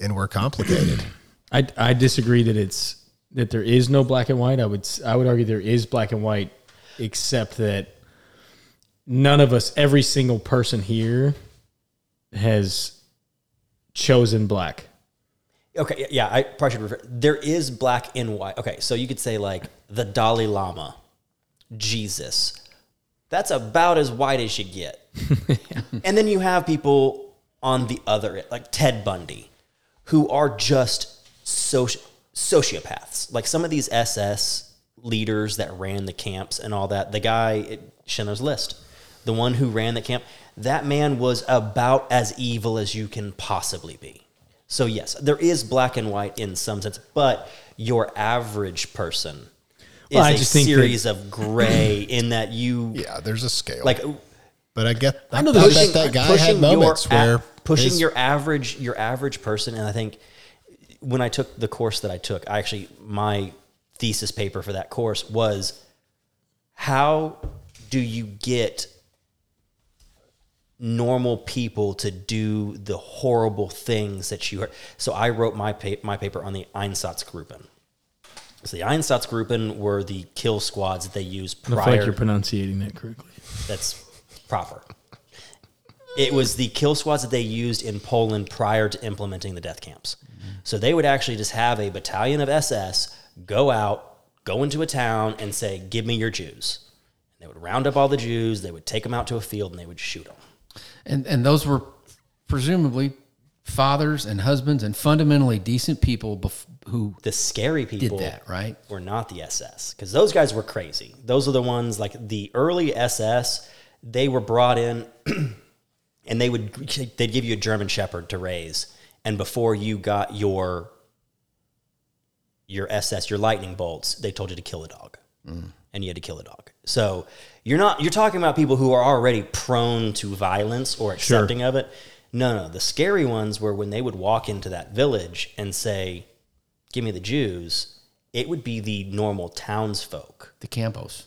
and we're complicated. I, I disagree that it's that there is no black and white. I would s- I would argue there is black and white, except that none of us, every single person here, has chosen black. Okay, yeah, I probably should refer. There is black and white. Okay, so you could say like the Dalai Lama, Jesus. That's about as white as you get. And then you have people on the other, like Ted Bundy, who are just soci- sociopaths. Like some of these SS leaders that ran the camps and all that. The guy, it, Schindler's List, the one who ran the camp, that man was about as evil as you can possibly be. So yes, there is black and white in some sense, but your average person is Well, I a just think that- series of gray in that you Yeah, there's a scale. like but I get. I, know bet there's- that guy pushing had moments your a- where pushing his- your average your average person and i think when i took the course that i took i actually my thesis paper for that course was how do you get normal people to do the horrible things that you heard so i wrote my pa- my paper on the einsatzgruppen so the einsatzgruppen were the kill squads that they used I feel like prior you're pronunciating that correctly. that's proper. It was the kill squads that they used in Poland prior to implementing the death camps. So they would actually just have a battalion of SS go out, go into a town, and say, "Give me your Jews." And they would round up all the Jews. They would take them out to a field, and they would shoot them. And and those were presumably fathers and husbands and fundamentally decent people bef- who The scary people did that, right? were not the SS because those guys were crazy. Those are the ones like the early SS. They were brought in, and they would they'd give you a German Shepherd to raise, and before you got your your SS, your lightning bolts, they told you to kill a dog, mm. and you had to kill a dog. So you're not you're talking about people who are already prone to violence or accepting of it. No, no, the scary ones were when they would walk into that village and say, "Give me the Jews." It would be the normal townsfolk. the Capos.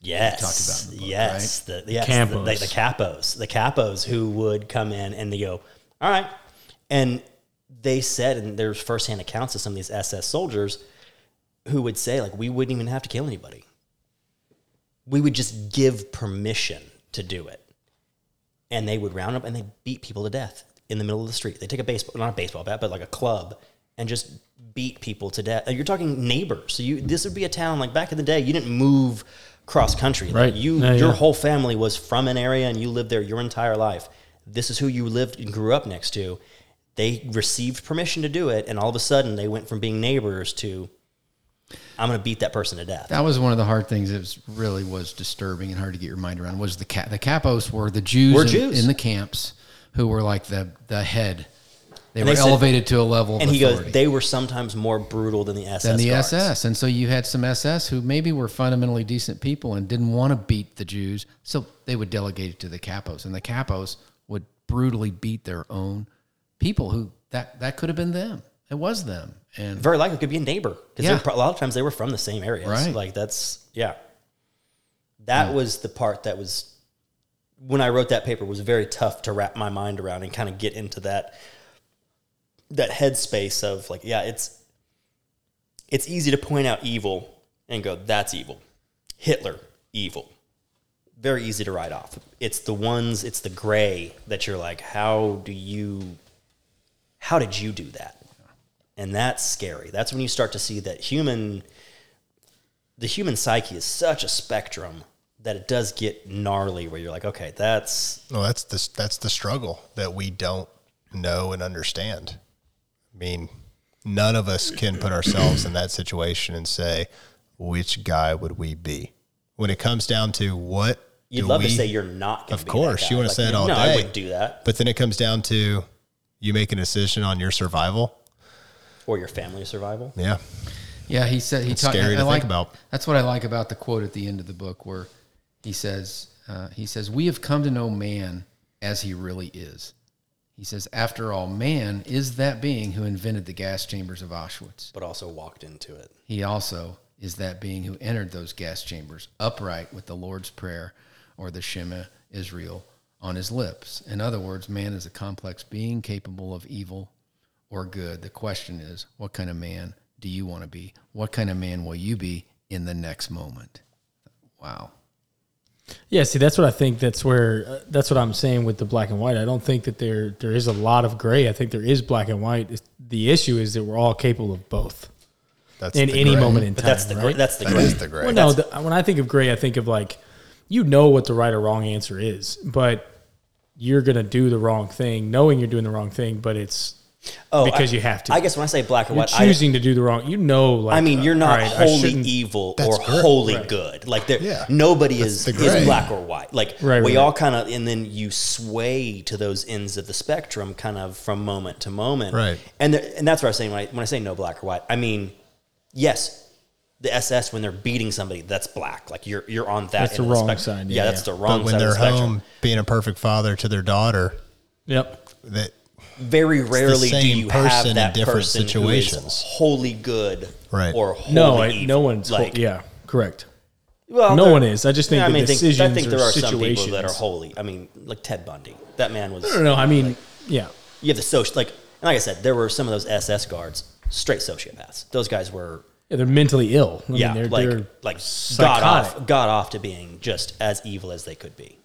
Yes, talked about the book, yes, the, yes, Capos. The, the, the capos, the capos who would come in and they go, all right, and they said, and there's firsthand accounts of some of these SS soldiers who would say, like, we wouldn't even have to kill anybody. We would just give permission to do it, and they would round up and they beat people to death in the middle of the street. They take a baseball, not a baseball bat, but like a club, and just beat people to death. You're talking neighbors. So you, this would be a town like back in the day. You didn't move cross country. Like, Right. You, Yeah, your yeah. whole family was from an area, and you lived there your entire life. This is who you lived and grew up next to. They received permission to do it, and all of a sudden they went from being neighbors to, I'm going to beat that person to death. That was one of the hard things It was really was disturbing and hard to get your mind around. Was the ca- the capos were the Jews, Were in, Jews. in the camps who were like the the head. They And were they said- elevated to a level. Of and he goes, they were sometimes more brutal than the SS. than the guards. SS, and so you had some SS who maybe were fundamentally decent people and didn't want to beat the Jews, so they would delegate it to the capos, and the capos would brutally beat their own people. Who that that could have been them. It was them, and Very likely could be a neighbor because Yeah. a lot of times they were from the same areas. Right. Like that's yeah. That was the part that was when I wrote that paper was very tough to wrap my mind around and kind of get into that that headspace of like yeah it's it's easy to point out evil and go that's evil Hitler evil very easy to write off it's the ones it's the gray that you're like how do you how did you do that and that's scary. That's when you start to see that human the human psyche is such a spectrum that it does get gnarly where you're like okay that's No, that's the that's the struggle that we don't know and understand. I mean, none of us can put ourselves in that situation and say which guy would we be? When it comes down to what you'd love to say you're not Of course, you wanna Like, say it all no i wouldn't do that. But then it comes down to you make a decision on your survival. Or your family survival Yeah, Yeah, he said he It's talked. scary I to think like- about. That's what I like about the quote at the end of the book, where he says, uh, "He says we have come to know man as he really is." He says, "After all, man is that being who invented the gas chambers of Auschwitz. but also walked into it He also is that being who entered those gas chambers upright with the Lord's prayer or the Shema Israel on his lips. In other words, man is a complex being capable of evil or good. The question is, what kind of man do you want to be? What kind of man will you be in the next moment? Wow. Yeah, see, that's what I think. That's where uh, that's what I'm saying with the black and white. I don't think that there there is a lot of gray. I think there is black and white. It's- The issue is that we're all capable of both that's in the any gray. moment in but time. that's the right? that's the That gray. is the gray. Well, no, the, when I think of gray, I think of like you know what the right or wrong answer is, but you're gonna do the wrong thing, knowing you're doing the wrong thing. But it's Oh, because I- you have to. I guess when I say black or You're white, I, choosing to do the wrong. You know, like I mean, you're not right, I wholly evil or correct. wholly Right. good. Like there, Yeah. nobody is, the is black or white. Like Right, we all kind of, and then you sway to those ends of the spectrum, kind of from moment to moment. Right. And there, and that's what I was saying when I, when I say no black or white. I mean, yes, the SS when they're beating somebody, that's black. Like you're you're on that. That's the wrong side, Yeah, yeah, that's the wrong But when they're the spectrum. home being a perfect father to their daughter, Yep. that Very rarely do same you person have in that different person situations. who is wholly good Right. or wholly No, I, no one's. like yeah, correct. Well, No one is. I just think I the mean, I think, I decisions think or there are some people that are situations- holy. I mean, like Ted Bundy. That man was. I don't know. I mean, yeah. You have the social, like, and like I said, there were some of those SS guards, straight sociopaths. Those guys were, yeah, they're mentally ill. I yeah, mean, they're, like, they're like got off, got off to being just as evil as they could be.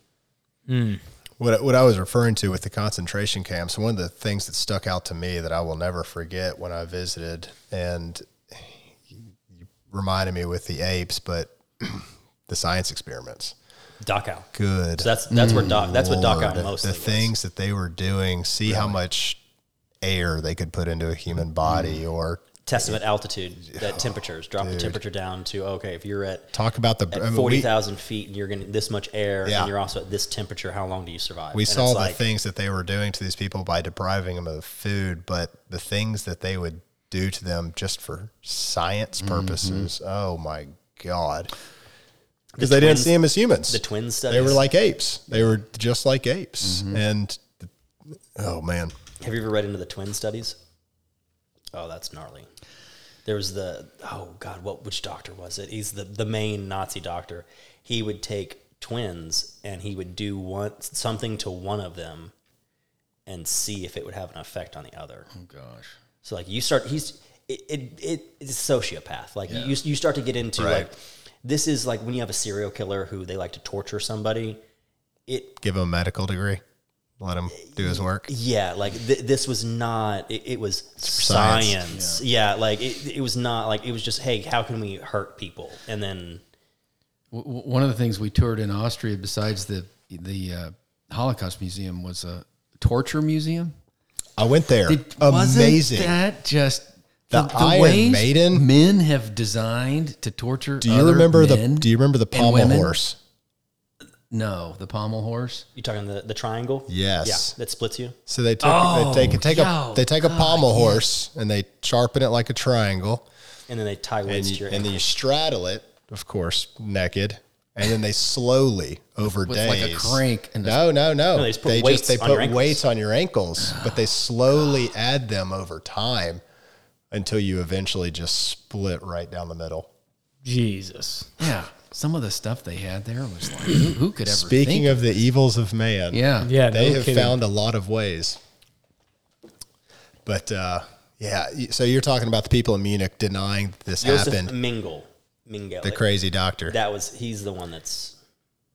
Hmm. What, what I was referring to with the concentration camps, one of the things that stuck out to me that I will never forget when I visited, and you reminded me with the apes, but the science experiments. Dachau. Good. So that's that's where Doc. That's what Dachau mostly the was. things that they were doing. See how much air they could put into a human body, mm. or Testament altitude, that temperatures drop the temperature down to okay. If you're at talk about the. I at mean, forty feet and you're getting this much air Yeah. and you're also at this temperature, how long do you survive? We And saw the like, things that they were doing to these people by depriving them of food, but the things that they would do to them just for science Mm-hmm. purposes. Oh my god! Because they didn't see them as humans. the twin studies. they were like apes. They were just like apes, Mm-hmm. and oh man, Have you ever read into the twin studies? Oh, that's gnarly. There was the oh god, what which doctor was it? He's the the main Nazi doctor. He would take twins and he would do one something to one of them and see if it would have an effect on the other. Oh gosh. So like you start he's it, it, it it's sociopath. Like you you start to get into Right. like this is like when you have a serial killer who they like to torture somebody. It give him a medical degree, let him do his work. yeah, like th- this was not. It, it was science. science. Yeah, like it, it was not like it was just hey, how can we hurt people? And then W- w- One of the things we toured in Austria, besides the the uh, Holocaust Museum, was a torture museum. I went there. Did, Amazing. Wasn't that just The Iron Maiden? men have designed to torture? do you other remember men the? Do you remember the and pommel horse? No, the pommel horse. you talking the the triangle? Yes. Yeah, that splits you. So they oh, take Oh, they take, take yo, a they take a God, pommel yeah. horse and they sharpen it like a triangle, And then they tie and weights to you, your and then you straddle it, of course, naked, and then they slowly over with days like a crank and no, no, no. No, they just put they weights they on put weights on your ankles, but they slowly add them over time until you eventually just split right down the middle. Jesus. Yeah, some of the stuff they had there was like, who, who could ever? Speaking think of the evils of man, yeah, Yeah, they no have kidding. found a lot of ways. But uh, yeah, so you're talking about the people in Munich denying that this Joseph happened. Mengele. Mengele. The crazy doctor. That was he's the one that's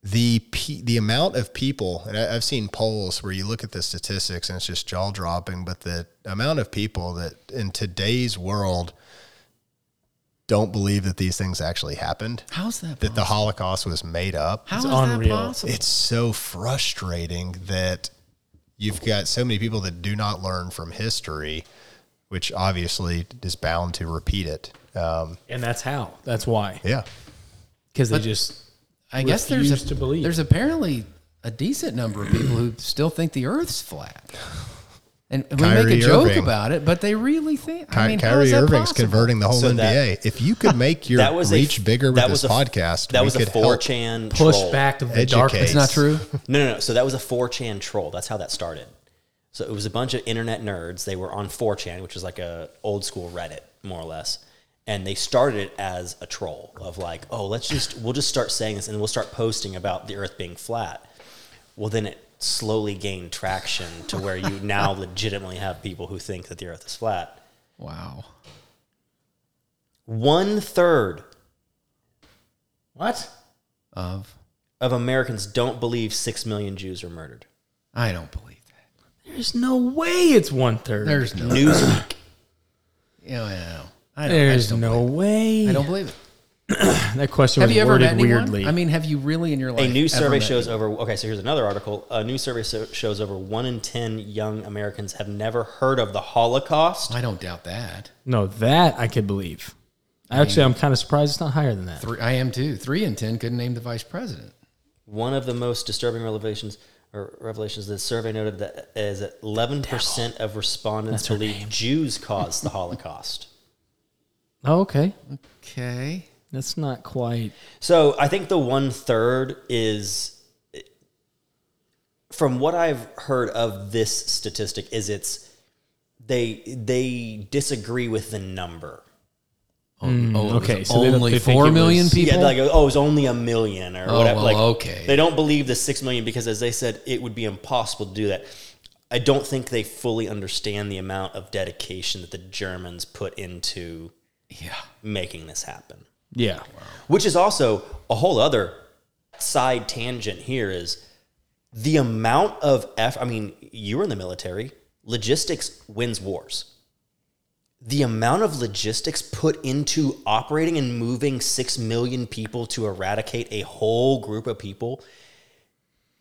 the pe- the amount of people, and I've seen polls where you look at the statistics and it's just jaw dropping. But the amount of people that in today's world don't believe that these things actually happened, How's that? that the? Holocaust was made up. How It's is unreal. that possible? It's so frustrating that you've got so many people that do not learn from history, which obviously is bound to repeat it. Um, And that's how. That's why. yeah. Because they just. I guess there's a, to believe. there's apparently a decent number of people who still think the Earth's flat. And we make a joke Irving. about it, but they really think. Ky- I mean, how Kyrie is Irving's possible? converting the whole So NBA. that- if you could make your that was reach a, bigger with that this a, podcast, That we was a could help. 4chan push troll. back to the Educate. darkness. It's not true. No, no, no. So that was a 4chan troll. That's how that started. So it was a bunch of internet nerds. They were on 4chan, which is like a old school Reddit, more or less. And they started it as a troll of like, oh, let's just we'll just start saying this and we'll start posting about the Earth being flat. Well, then it slowly gained traction to where you now legitimately have people who think that the Earth is flat. Wow. One third What? Of of Americans don't believe six million Jews were murdered. I don't believe that. There's no way it's one third. There's no. Newsweek. You know, I know. I don't, There's just don't no way. it. I don't believe it. that question Have was you ever worded met anyone? weirdly. I mean, have you really in your life? A new survey met shows anyone? over. Okay, so here's another article. A new survey so- shows over one in ten young Americans have never heard of the Holocaust. I don't doubt that. no, that I could believe. Actually, I'm kind of surprised it's not higher than that. Three, I am too. Three in ten couldn't name the vice president. One of the most disturbing revelations or revelations the survey noted that is that 11% of respondents believe Jews caused the Holocaust. Oh, okay. Okay. That's not quite. So I think the one third is, from what I've heard of this statistic, is it's they they disagree with the number. Oh, oh okay, so only they think four it million was- people. Yeah, like oh, it was only a million or Oh, whatever. well, like, okay. They don't believe the six million because, as they said, it would be impossible to do that. I don't think they fully understand the amount of dedication that the Germans put into yeah. making this happen. Yeah. Which is also a whole other side tangent here is the amount of F. I mean, you were in the military. Logistics wins wars. The amount of logistics put into operating and moving six million people to eradicate a whole group of people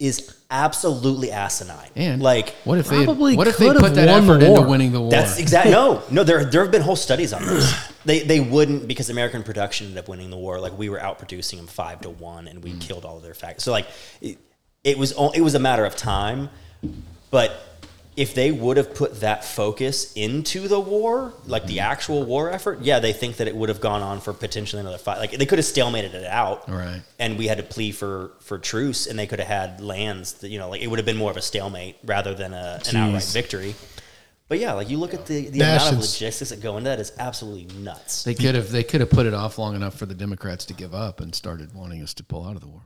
is absolutely asinine. And like, what if they Probably what if they put that effort into winning the war? That's exactly no, no. There, there have been whole studies on this. They, they wouldn't because American production ended up winning the war. Like we were outproducing them five to one, and we Mm. killed all of their factories. So like, it, it was it was a matter of time. But if they would have put that focus into the war, like the mm-hmm. actual war effort, yeah, they think that it would have gone on for potentially another five. Like they could have stalemated it out, Right. And we had to plea for for truce, and they could have had lands. That, you know, like it would have been more of a stalemate rather than a, an outright victory. But yeah, like you look at the, the amount of logistics that go into that is absolutely nuts. They could have they could have put it off long enough for the Democrats to give up and started wanting us to pull out of the war.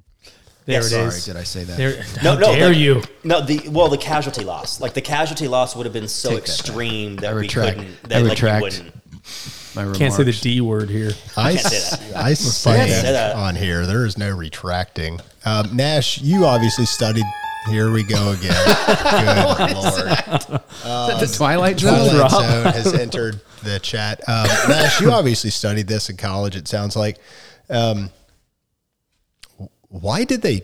There Yes. it Sorry, did I say that? There, No, how no, dare the- you? No, the well, the casualty loss, like the casualty loss, would have been so Take extreme I that we retract. couldn't. I That, like, retract. we wouldn't. My remarks. Can't say the D word here. I, can't say that. I say say that. on here, there is no retracting. Um, Nash, you obviously studied. Here we go again. Good lord. the Twilight Zone. Twilight Zone has entered the chat. Um, Nash, you obviously studied this in college. It sounds like. Um, why did they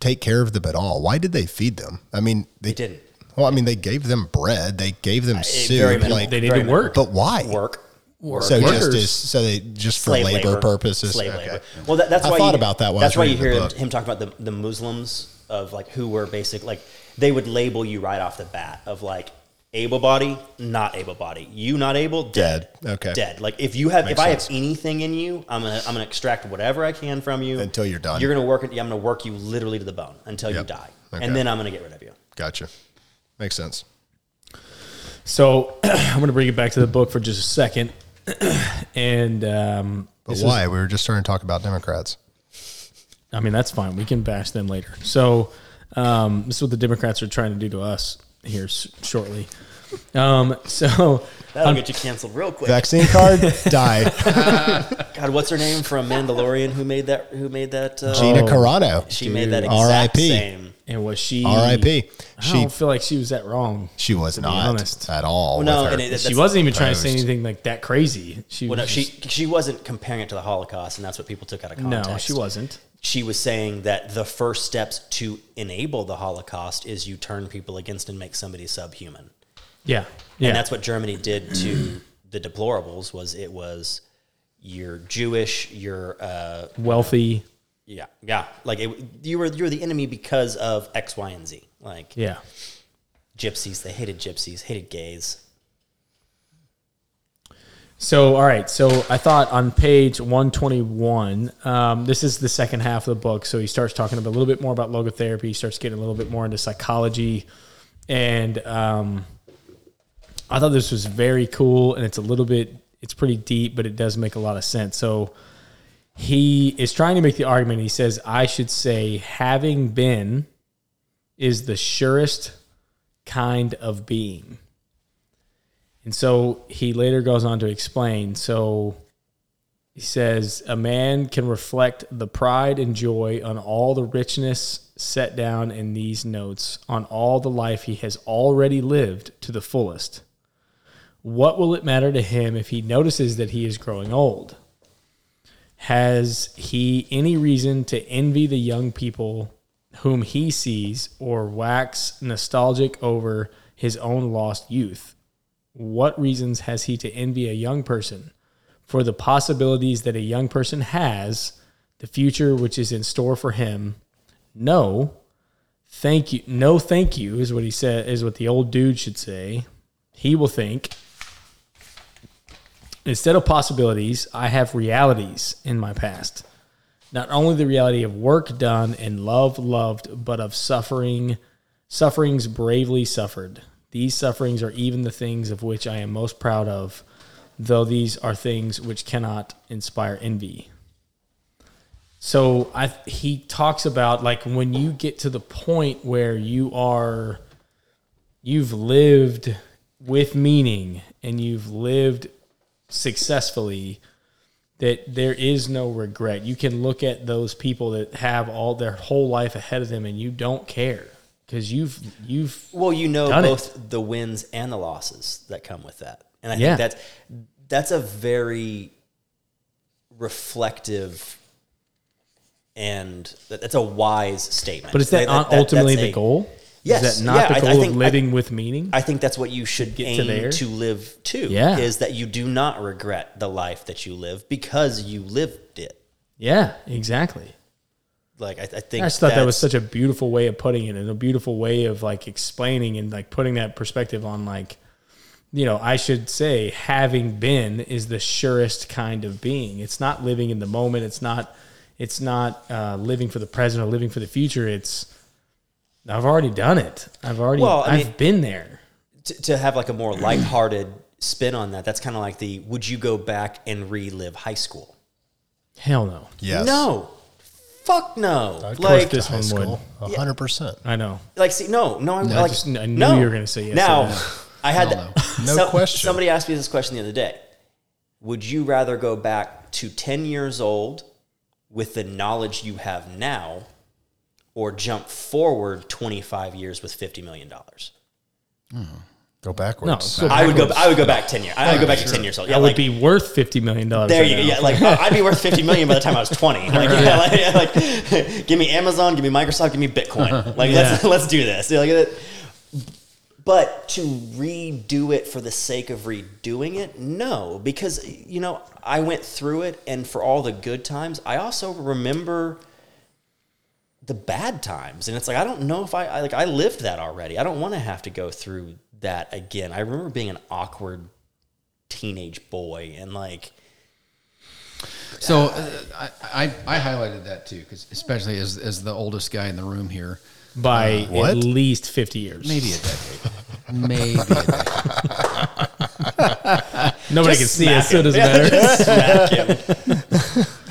take care of them at all? Why did they feed them? I mean, they, They didn't. Well, I mean, they gave them bread. They gave them uh, very soup. minimal. Like, They need Very to work. but why? Work. So just as so they just for labor, labor. purposes. Slave Okay. labor. Well, that, that's I why thought you, about that while that's I why you hear him, him talk about the the Muslims of like who were basic like they would label you right off the bat of like able body, not able body. You not able, dead. Dead. Okay. Dead. Like if you have Makes if I have anything in you, I'm gonna I'm gonna extract whatever I can from you Until you're done. You're gonna work it. I'm gonna work you literally to the bone until you die, Okay. and then I'm gonna get rid of you. Gotcha. Makes sense. So I'm going to bring it back to the book for just a second. and um, But this is- why? we were just starting to talk about Democrats. I mean, that's fine. We can bash them later. So um, this is what the Democrats are trying to do to us here s- shortly. Um, so That'll get you canceled real quick. Vaccine card, die. God, what's her name from Mandalorian? Who made that? Who made that? Uh, Gina Carano. she made that exact R.I.P.. same. and was she R.I.P. I She don't feel like she was that wrong. she was be not honest. at all. Well, no, with her. and it- She wasn't even trying to say posed. anything like that crazy. She Well, no, was she she wasn't comparing it to the Holocaust, and that's what people took out of context. no, she wasn't. She was saying that the first steps to enable the Holocaust is you turn people against and make somebody subhuman. Yeah, yeah. And that's what Germany did to the deplorables. Was it was you're Jewish, you're uh, wealthy. yeah, yeah, like it, you were you were the enemy because of X, Y, and Z. Like Yeah. gypsies, they hated gypsies, hated gays. So, all right. So, I thought on page 121, um, this is the second half of the book. So, he starts talking a little bit more about logotherapy. He starts getting a little bit more into psychology. And um, I thought this was very cool. And it's a little bit, it's pretty deep, but it does make a lot of sense. So, he is trying to make the argument. He says, I should say, having been is the surest kind of being. And so he later goes on to explain. So he says, A man can reflect the pride and joy on all the richness set down in these notes, on all the life he has already lived to the fullest. What will it matter to him if he notices that he is growing old? Has he any reason to envy the young people whom he sees or wax nostalgic over his own lost youth? What reasons has he to envy a young person for the possibilities that a young person has, the future which is in store for him? No. Thank you. No, thank you is what he said, is what the old dude should say. He will think, instead of possibilities, I have realities in my past. Not only the reality of work done and love loved, but of suffering, sufferings bravely suffered. These sufferings are even the things of which I am most proud of, though these are things which cannot inspire envy. So I he talks about like when you get to the point where you are you've lived with meaning and you've lived successfully that there is no regret. You can look at those people that have all their whole life ahead of them and you don't care because you've you've Well, you know Done it. both the wins and the losses that come with that, and I Yeah. think that's that's a very reflective and that- that's a wise statement. but is that, Like, not ultimately that's the a- goal? Yes. Is that not Yeah, the I- I goal think- of I- living with meaning? I think that's what you should Get aim to to, live to. Yeah. is that you do not regret the life that you live because you lived it. yeah, exactly. Like I, I think I just thought that was such a beautiful way of putting it and a beautiful way of like explaining and like putting that perspective on like you know, I should say having been is the surest kind of being. It's not living in the moment. It's not it's not uh, living for the present or living for the future. It's I've already done it. I've already Well, I I've mean- been there. to, to have like a more lighthearted spin on that. That's kind of like the would you go back and relive high school? Hell no. Yes. No. Fuck no. I'd like this one school. would. A hundred percent. I know. like see no, no, I'm I like just- I knew no. you were gonna say yes Now, that. I had Hell no. No some- question. Somebody asked me this question the other day. Would you rather go back to 10 years old with the knowledge you have now or jump forward 25 years with 50 million dollars? Hmm. Go backwards. No, so I would go I would go back 10 years. I would go back to 10 years old. Yeah, I like would be worth fifty million dollars. There right you go. Yeah, like oh, I'd be worth fifty million by the time I was twenty. Like, yeah, like, like, give me Amazon, give me Microsoft, give me Bitcoin. Like let's let's do this. Like, it- but to redo it for the sake of redoing it, no, because you know I went through it, and for all the good times, I also remember the bad times, and it's like I don't know if I, I like I lived that already. I don't want to have to go through that again. I remember being an awkward teenage boy, and like. So uh, I, I I highlighted that too because especially as as the oldest guy in the room here, by what? at least fifty years. maybe a decade, maybe. A decade. Nobody can see it, so it doesn't matter.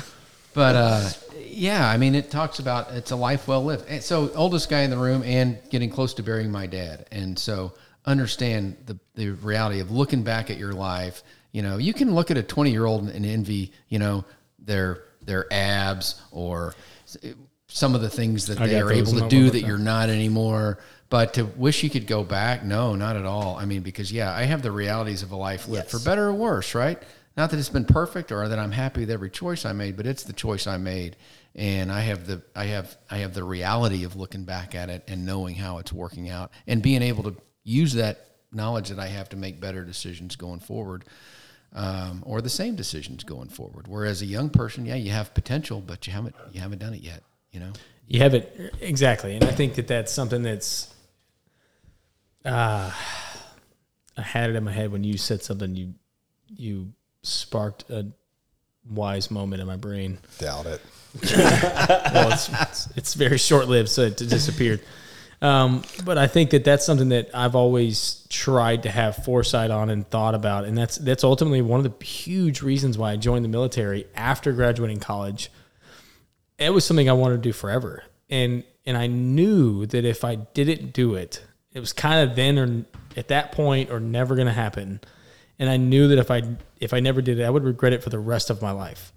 But uh, yeah, I mean, it talks about it's a life well lived. And so, oldest guy in the room and getting close to burying my dad. And so, understand the, the reality of looking back at your life. You know, you can look at a 20 year old and envy, you know, their their abs or some of the things that I they are able to do wallet, that you're not anymore. But to wish you could go back, no, not at all. I mean, because yeah, I have the realities of a life lived for better or worse, right? Not that it's been perfect or that I'm happy with every choice I made, but it's the choice I made, and I have the I have I have the reality of looking back at it and knowing how it's working out and being able to use that knowledge that I have to make better decisions going forward, um, or the same decisions going forward. Whereas a young person, yeah, you have potential, but you haven't you haven't done it yet. You know. You haven't exactly, and I think that that's something that's. Uh, I had it in my head when you said something. You you sparked a wise moment in my brain. Doubt it. Well, it's it's, it's very short lived, so it disappeared. Um, but I think that that's something that I've always tried to have foresight on and thought about, and that's that's ultimately one of the huge reasons why I joined the military after graduating college. It was something I wanted to do forever, and and I knew that if I didn't do it, it was kind of then or at that point or never going to happen. And I knew that if I if I never did it, I would regret it for the rest of my life.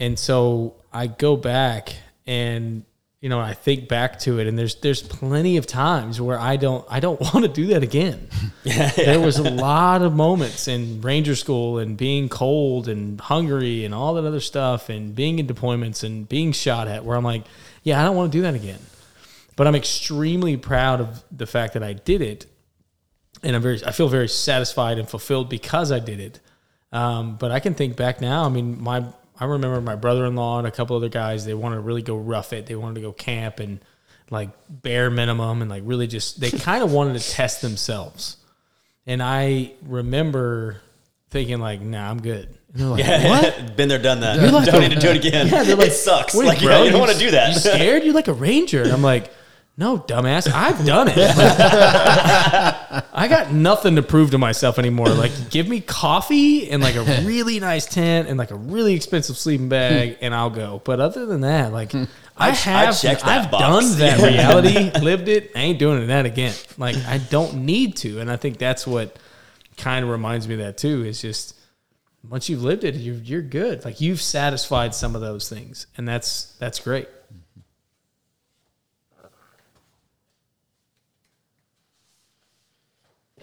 And so I go back and you know, I think back to it, and there's there's plenty of times where I don't I don't want to do that again. There was a lot of moments in Ranger School and being cold and hungry and all that other stuff, and being in deployments and being shot at, where I'm like, yeah, I don't want to do that again. But I'm extremely proud of the fact that I did it, and I'm very I feel very satisfied and fulfilled because I did it. Um, but I can think back now. I mean, my I remember my brother-in-law and a couple other guys. They wanted to really go rough it. They wanted to go camp and like bare minimum and like really just they kind of wanted to test themselves. And I remember thinking like, "Nah, I'm good." And they're like, "What?" Been there, done that. like don't a- need to do it again. Yeah, they're like, it sucks. "What, Like, bro? yeah, you don't want to do that. You scared? You're like a ranger. And I'm like, no, dumbass. I've done it. I got nothing to prove to myself anymore. Like, give me coffee and like a really nice tent and like a really expensive sleeping bag, and I'll go. But other than that, like, I have, checked that I've box. done that reality, lived it. I ain't doing that again. Like, I don't need to, and I think that's what kind of reminds me of that too. Is just once you've lived it, you're you're good. Like you've satisfied some of those things, and that's that's great.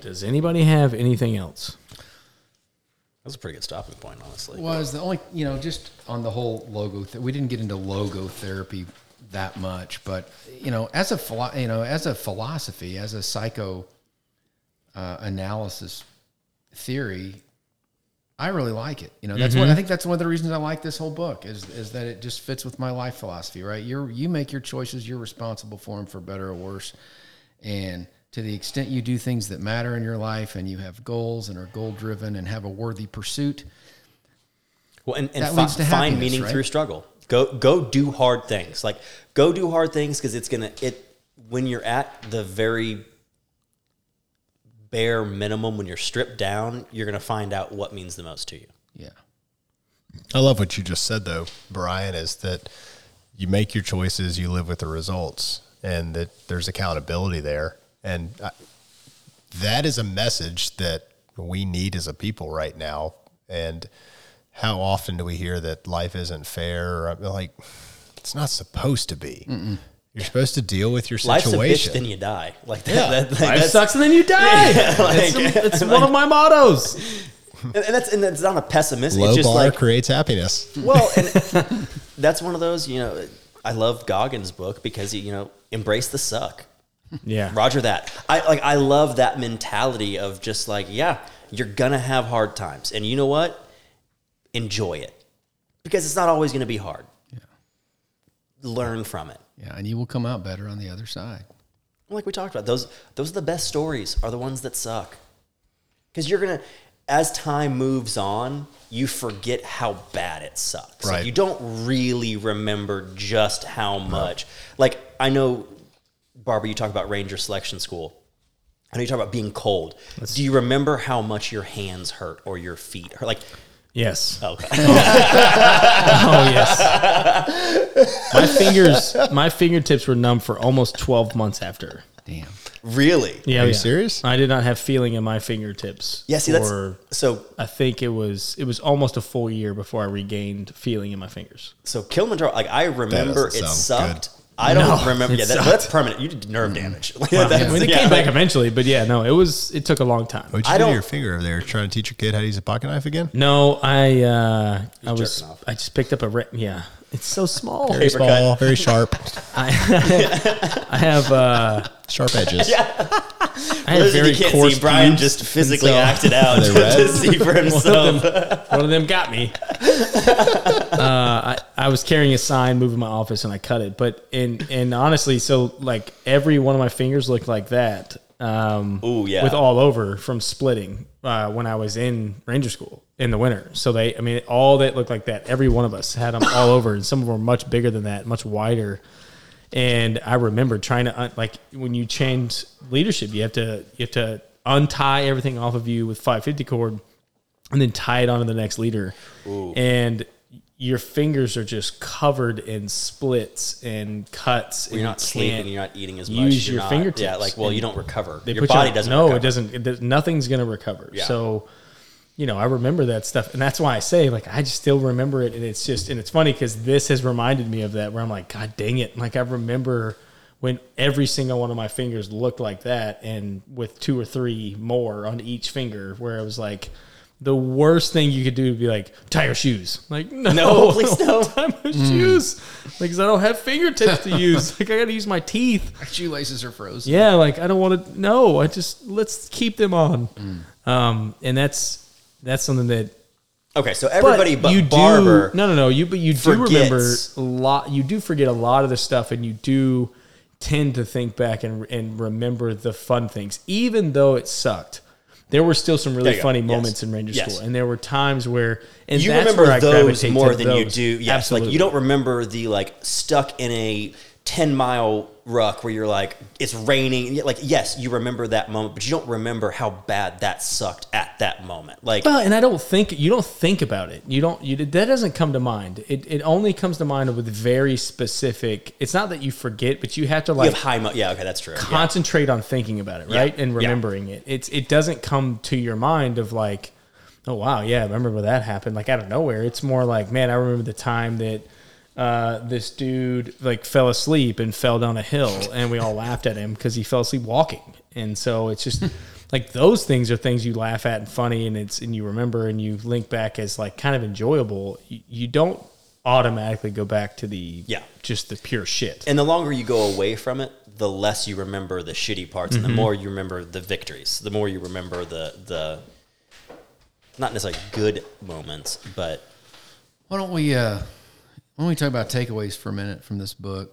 Does anybody have anything else? That's a pretty good stopping point, honestly. was the only you know just on the whole logo th- we didn't get into logotherapy that much but you know as a philo- you know as a philosophy as a psycho uh, analysis theory i really like it you know that's what i think that's one of the reasons i like this whole book is is that it just fits with my life philosophy right you're you make your choices you're responsible for them for better or worse and to the extent you do things that matter in your life and you have goals and are goal driven and have a worthy pursuit Well, and, and That fi- leads to find meaning right? through struggle. Go go do hard things. Like go do hard things because it's gonna it when you're at the very bare minimum when you're stripped down, you're gonna find out what means the most to you. yeah I love what you just said, though, Brian, is that you make your choices, you live with the results, and that there's accountability there. And I, that is a message that we need as a people right now. And how often do we hear that life isn't fair? Or, uh, like, it's not supposed to be. You're supposed to deal with your situation. Life's a bitch, then you die. Like that. that- like, Life sucks and then you die. like- it's it's one of my mottos. and, and that's and that's not a pessimist. Low it's just bar like creates happiness. Well, and that's one of those, you know, I love Goggins' book because he, you know, embrace the suck. Yeah. Roger that. I like I love that mentality of just like, yeah, you're gonna have hard times. And you know what? Enjoy it. Because it's not always gonna be hard. Yeah. Learn from it. Yeah, and you will come out better on the other side. Like we talked about, those those are the best stories, are the ones that suck. Because you're gonna as time moves on, you forget how bad it sucks. Like, Right. you don't really remember just how much. Like I know, Barbara, you talk about Ranger Selection School. I know you talk about being cold. Do you remember how much your hands hurt or your feet hurt? Like, Yes. Oh, okay. Oh, oh yes. my fingers, my fingertips were numb for almost twelve months after. Damn. really? Yeah, Are you yeah. serious? I did not have feeling in my fingertips. Yeah. See, that's so. I think it was it was almost a full year before I regained feeling in my fingers. So Kilimanjaro, like I remember it doesn't sound sucked. I don't No, remember. Yeah, that, that's permanent. You did nerve damage. Like, I that's- mean, it yeah, came back eventually, but yeah, no, it was it took a long time. What'd you I do to your finger over there? Trying to teach your kid how to use a pocket knife again? No, I uh, I was off. I just picked up a re- yeah. It's so small. Very Paper cut. small, very sharp, I, I have uh, sharp edges. I have Those very you can't coarse see. Brian pubes, just physically so- acted out they to, red? to see for himself. One of them got me. uh, I, I was carrying a sign, moving my office, and I cut it. But and and honestly, so like every one of my fingers looked like that. Um, Ooh, yeah. with all over from splitting uh, when I was in Ranger School in the winter. So they, I mean, all that looked like that. Every one of us had them all over, and some of them were much bigger than that, much wider. And I remember trying to un- like when you change leadership, you have to you have to untie everything off of you with 550 cord and then tie it onto the next leader. Ooh. And your fingers are just covered in splits and cuts. and You're not sleeping. You're not eating as much. use you're your not- fingertips. Yeah, like well, you don't recover. Your you body on- doesn't. No, recover. it doesn't. It, nothing's going to recover. Yeah. So you know, I remember that stuff, and that's why I say like I just still remember it, and it's just and it's funny because this has reminded me of that where I'm like, God dang it! Like I remember when every single one of my fingers looked like that, and with two or three more on each finger, where it was like. The worst thing you could do would be like tie your shoes. Like no, No, please don't no. tie my shoes. Like because I don't have fingertips to use. Like I got to use my teeth. My shoelaces are frozen. Yeah, like I don't want to. No, I just let's keep them on. Um, and that's that's something that. Okay, so everybody but, you Barber. do no no no you but you do remember a lot. You do forget a lot of the stuff, and you do tend to think back and and remember the fun things, even though it sucked. There were still some really you go. funny Yes. moments in Ranger Yes. School, and there were times where and you that's remember those more than you do. Yes, Absolutely. like you don't remember the like stuck in a ten mile ruck where you're like it's raining. Like yes, you remember that moment, but you don't remember how bad that sucked at that moment. Like Well, and I don't think you don't think about it. You don't. You that doesn't come to mind. It it only comes to mind with very specific. It's not that you forget, but you have to you like have high. Mo- yeah, okay, that's true. Yeah. concentrate on thinking about it, right, and yeah. remembering it. It's it doesn't come to your mind of like, oh wow, yeah, I remember when that happened, like out of nowhere. It's more like, man, I remember the time that. Uh, this dude like fell asleep and fell down a hill, and we all laughed at him because he fell asleep walking. And so it's just like those things are things you laugh at and funny, and it's and you remember and you link back as like kind of enjoyable. You, you don't automatically go back to the Yeah. just the pure shit. And the longer you go away from it, the less you remember the shitty parts, Mm-hmm. and the more you remember the victories. The more you remember the the not necessarily good moments, but Why don't we uh why don't we talk about takeaways for a minute from this book?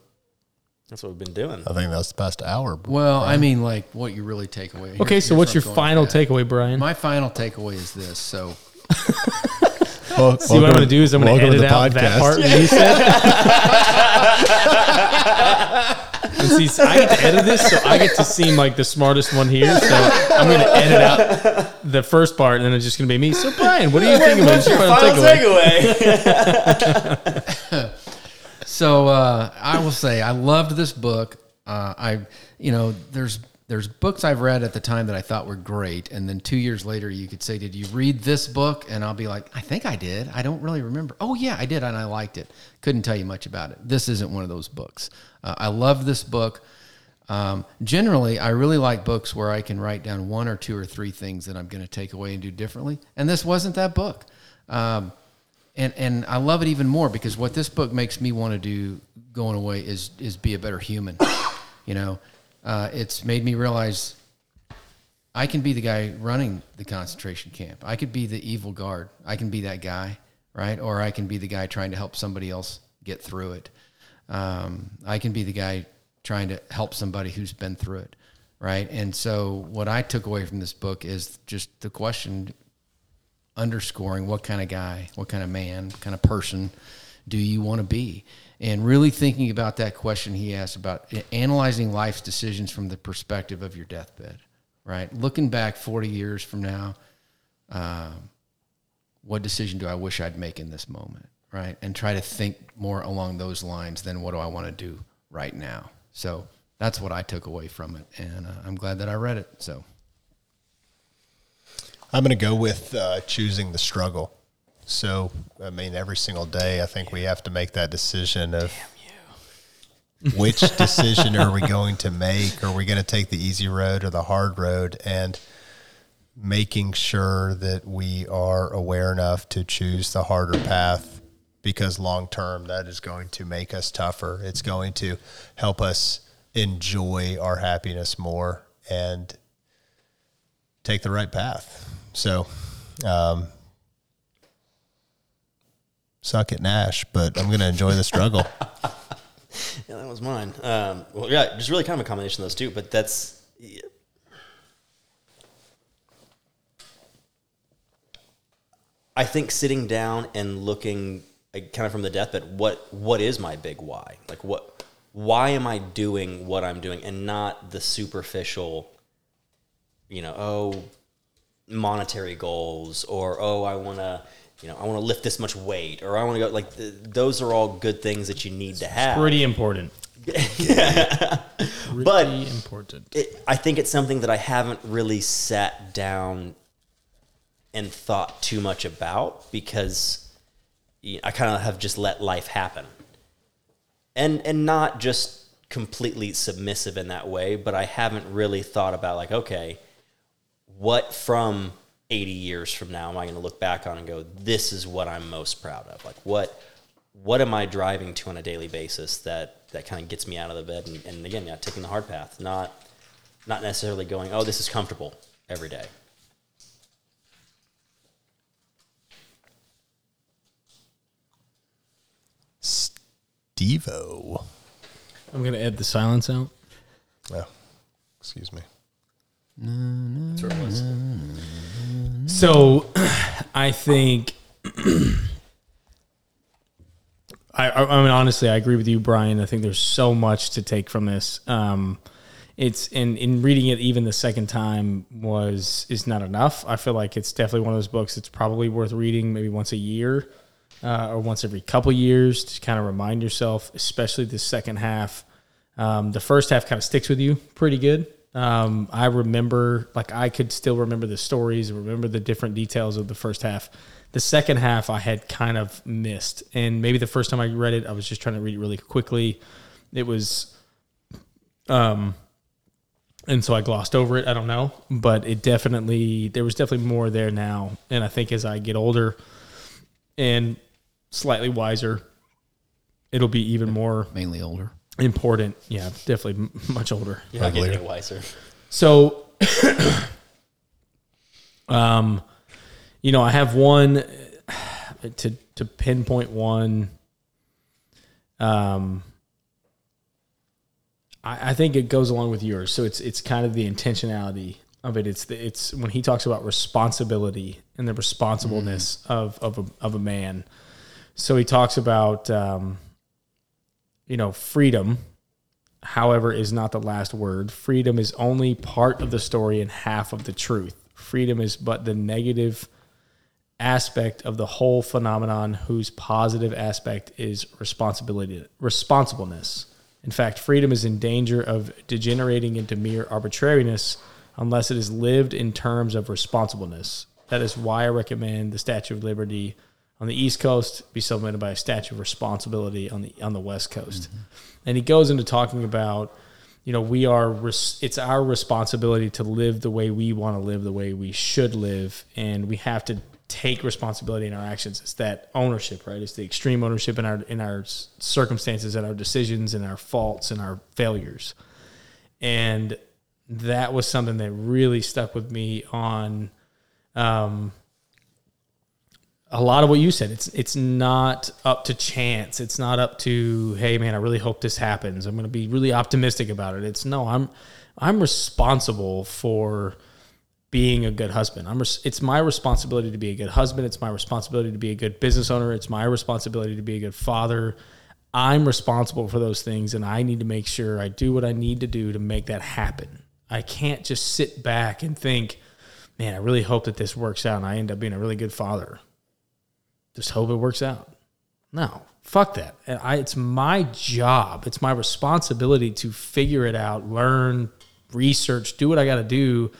that's what we've been doing. I think that's the past hour. Well, I mean like what you really take away. Here- Okay, so here's what's your I'm going final with that. takeaway, Brian? My final takeaway is this. So Well, See, what I'm going to do is I'm going to welcome edit the out that podcast. part that you said. and see, so I get to edit this, so I get to seem like the smartest one here. So I'm going to edit out the first part, and then it's just going to be me. So, Brian, what do you think about your final takeaway? So uh, I will say I loved this book. Uh, I, you know, there's there's books I've read at the time that I thought were great, and then two years later you could say, "Did you read this book?" And I'll be like, "I think I did. I don't really remember." Oh yeah, I did, and I liked it. Couldn't tell you much about it. This isn't one of those books. Uh, I love this book. Um, generally, I really like books where I can write down one or two or three things that I'm going to take away and do differently. And this wasn't that book. Um, and and I love it even more because what this book makes me want to do going away is is be a better human. you know, uh, it's made me realize I can be the guy running the concentration camp. I could be the evil guard. I can be that guy, right? Or I can be the guy trying to help somebody else get through it. Um, I can be the guy trying to help somebody who's been through it, right? And so, what I took away from this book is just the question underscoring what kind of guy, what kind of man, what kind of person do you want to be? And really thinking about that question he asked about analyzing life's decisions from the perspective of your deathbed, right? Looking back 40 years from now, um, what decision do I wish I'd make in this moment, right? And try to think more along those lines than what do I want to do right now. So that's what I took away from it. And uh, I'm glad that I read it. So. I'm going to go with uh, choosing the struggle. So, I mean, every single day, I think we have to make that decision of which decision are we going to make? Are we going to take the easy road or the hard road? And making sure that we are aware enough to choose the harder path because long term, that is going to make us tougher. It's going to help us enjoy our happiness more and take the right path. So, um, suck it, Nash, but I'm going to enjoy the struggle. Yeah, that was mine. Um, well, yeah, just really kind of a combination of those two, but that's. yeah. I think sitting down and looking like, kind of from the deathbed, what what is my big why? Like what why am I doing what I'm doing and not the superficial, you know, oh, monetary goals or oh, I want to, you know, I want to lift this much weight or I want to go like th- those are all good things that you need to have. Pretty important. But Pretty important. it, I think it's something that I haven't really sat down and thought too much about because I kind of have just let life happen. And and not just completely submissive in that way, but I haven't really thought about like, okay, what from 80 years from now am I going to look back on and go, this is what I'm most proud of? Like what what am I driving to on a daily basis that that kind of gets me out of the bed and, and again, yeah, taking the hard path, not not necessarily going, oh, this is comfortable every day. Devo. I'm gonna edit the silence out. Oh, excuse me. That's where it was. So, I think. I, I mean, honestly, I agree with you, Brian. I think there's so much to take from this. Um, it's in in reading it even the second time was is not enough. I feel like it's definitely one of those books that's probably worth reading maybe once a year uh, or once every couple years to kind of remind yourself, especially the second half. Um, the first half kind of sticks with you pretty good. Um, I remember, like, I could still remember the stories, remember the different details of the first half. The second half, I had kind of missed, and maybe the first time I read it, I was just trying to read it really quickly. It was, um, and so I glossed over it. I don't know, but it definitely there was definitely more there now, and I think as I get older and slightly wiser, it'll be even more Mainly older. Important. Yeah, definitely much older. You're not getting any wiser. So, um, you know, I have one to to pinpoint one. Um, I, I think it goes along with yours. So it's it's kind of the intentionality of it. It's the, it's when he talks about responsibility and the responsibleness of of a, of a man. So he talks about um, you know freedom however, is not the last word. Freedom is only part of the story and half of the truth. Freedom is but the negative aspect of the whole phenomenon whose positive aspect is responsibility responsibleness. In fact, freedom is in danger of degenerating into mere arbitrariness unless it is lived in terms of responsibleness. That is why I recommend the Statue of Liberty on the East Coast be supplemented by a Statue of Responsibility on the on the West Coast. And he goes into talking about, you know, we are res- it's our responsibility to live the way we want to live, the way we should live, and we have to take responsibility in our actions. It's that ownership, right? It's the extreme ownership in our in our circumstances and our decisions and our faults and our failures. And that was something that really stuck with me on um, a lot of what you said. It's it's not up to chance. It's not up to hey man, I really hope this happens. I'm going to be really optimistic about it. It's no, I'm I'm responsible for being a good husband. I'm res- it's my responsibility to be a good husband. It's my responsibility to be a good business owner. It's my responsibility to be a good father. I'm responsible for those things and I need to make sure I do what I need to do to make that happen. I can't just sit back and think, man, I really hope that this works out and I end up being a really good father. Just hope it works out. No, fuck that. And I, it's my job. It's my responsibility to figure it out, learn, research, do what I got to do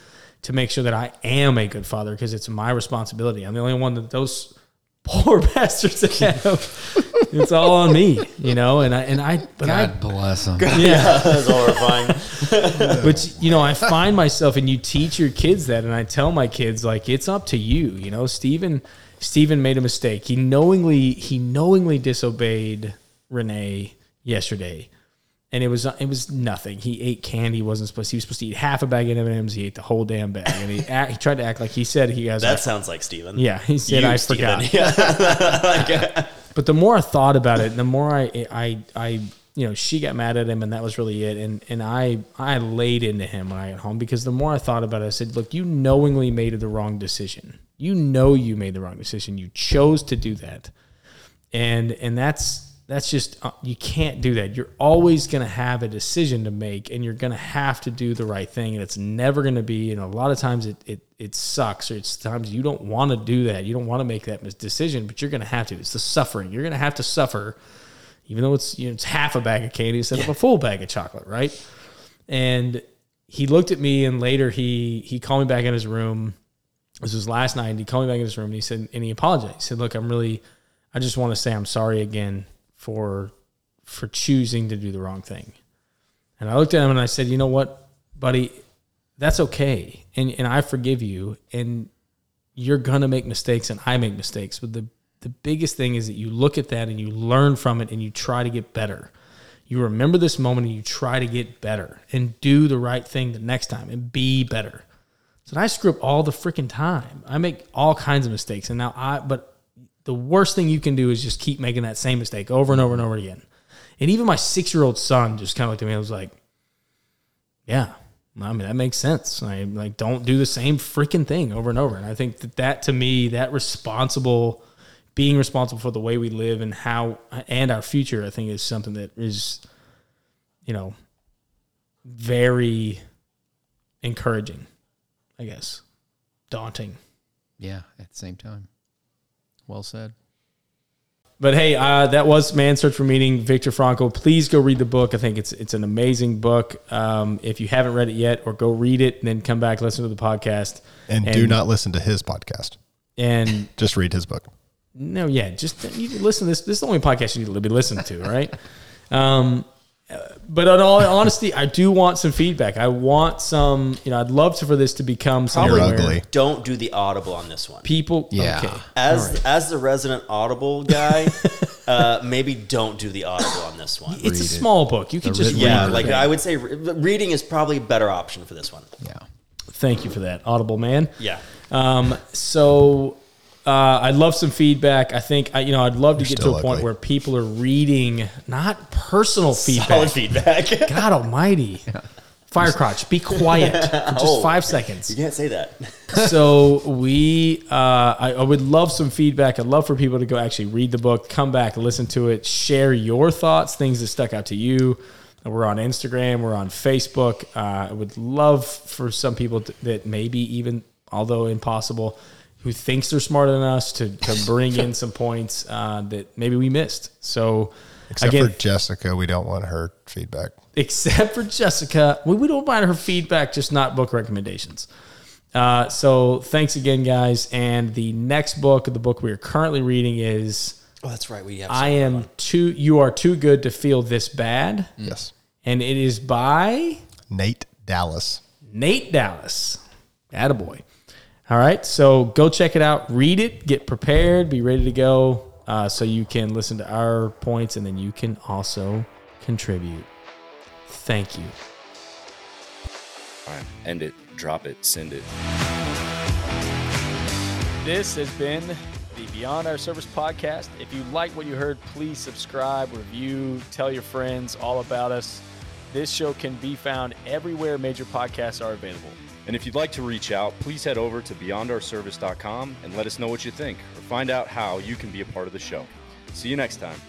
to make sure that I am a good father because it's my responsibility. I'm the only one that those poor bastards have. it's all on me, you know. And I and I, but I God bless them. yeah. That's horrifying. But you know, I find myself, and you teach your kids that, and I tell my kids like it's up to you. You know, Stephen, Stephen made a mistake. He knowingly, he knowingly disobeyed Renee yesterday, and it was it was nothing. He ate candy. He wasn't supposed. He was supposed to eat half a bag of M and M's. He ate the whole damn bag, and he act, he tried to act like he said he has. that sounds like Steven. yeah, he said You, I Steven. forgot. Yeah. Uh, but the more I thought about it, the more I, I, I, you know, she got mad at him, and that was really it. And and I, I laid into him when I got home because the more I thought about it, I said, look, you knowingly made the wrong decision. You know you made the wrong decision. You chose to do that, and and that's that's just uh, you can't do that. You're always going to have a decision to make, and you're going to have to do the right thing. And it's never going to be. And a lot of times it it it sucks, or it's times you don't want to do that. You don't want to make that decision, but you're going to have to. It's the suffering. You're going to have to suffer, even though it's you know it's half a bag of candy instead of a full bag of chocolate, right? And he looked at me, and later he he called me back in his room, this was last night, and he called me back in this room, and he said, and he apologized. He said, "Look, I'm really, I just want to say I'm sorry again for for choosing to do the wrong thing." And I looked at him and I said, "You know what, buddy? That's okay, and and I forgive you, and you're gonna make mistakes, and I make mistakes, but the the biggest thing is that you look at that and you learn from it, and you try to get better." You remember this moment and you try to get better and do the right thing the next time and be better. So I screw up all the freaking time. I make all kinds of mistakes. And now I, but the worst thing you can do is just keep making that same mistake over and over and over again. And even my six year old son just kind of looked at me and was like, yeah, I mean, that makes sense. I like, don't do the same freaking thing over and over. And I think that that to me, that responsible, being responsible for the way we live and how, and our future, I think is something that is, you know, very encouraging. I guess. Daunting. Yeah, at the same time. Well said. But hey, uh, that was Man's Search for Meaning, Viktor Frankl. Please go read the book. I think it's it's an amazing book. Um, if you haven't read it yet, or go read it, and then come back listen to the podcast. And, do not listen to his podcast. And Just read his book. no, yeah, just you listen. To this this is the only podcast you need to be listening to, right? um, but in all honesty, I do want some feedback. I want some. You know, I'd love to, for this to become something You're ugly. Don't do the audible on this one. People, Yeah. okay, As as the resident audible guy, uh, maybe don't do the audible on this one. it's a small book. You can just yeah, like thing. I would say, re- reading is probably a better option for this one. Yeah. Thank you for that, Audible man. Yeah, Um, so uh, I'd love some feedback. I think I, you know I'd love to You're get to a point where people are reading not personal solid feedback. feedback. God Almighty, Firecrotch, be quiet for just Oh. five seconds. you can't say that. so we, uh, I, I would love some feedback. I'd love for people to go actually read the book, come back, listen to it, share your thoughts, things that stuck out to you. We're on Instagram, we're on Facebook. Uh, I would love for some people to, that maybe even, although impossible, who thinks they're smarter than us to, to bring in some points uh, that maybe we missed. So Except again, for Jessica, we don't want her feedback. except for Jessica. We, we don't mind her feedback, just not book recommendations. Uh, so thanks again, guys. And the next book, the book we are currently reading is Oh, that's right. We have. I Am Too You Are Too Good to Feel This Bad. Yes. And it is by Nate Dallas. Nate Dallas. Attaboy. All right. So go check it out. Read it. Get prepared. Be ready to go. Uh, so you can listen to our points and then you can also contribute. Thank you. All right, end it, drop it, send it. This has been the Beyond Our Service podcast. If you like what you heard, please subscribe, review, tell your friends all about us. This show can be found everywhere major podcasts are available. And if you'd like to reach out, please head over to beyondourservice.com and let us know what you think or find out how you can be a part of the show. See you next time.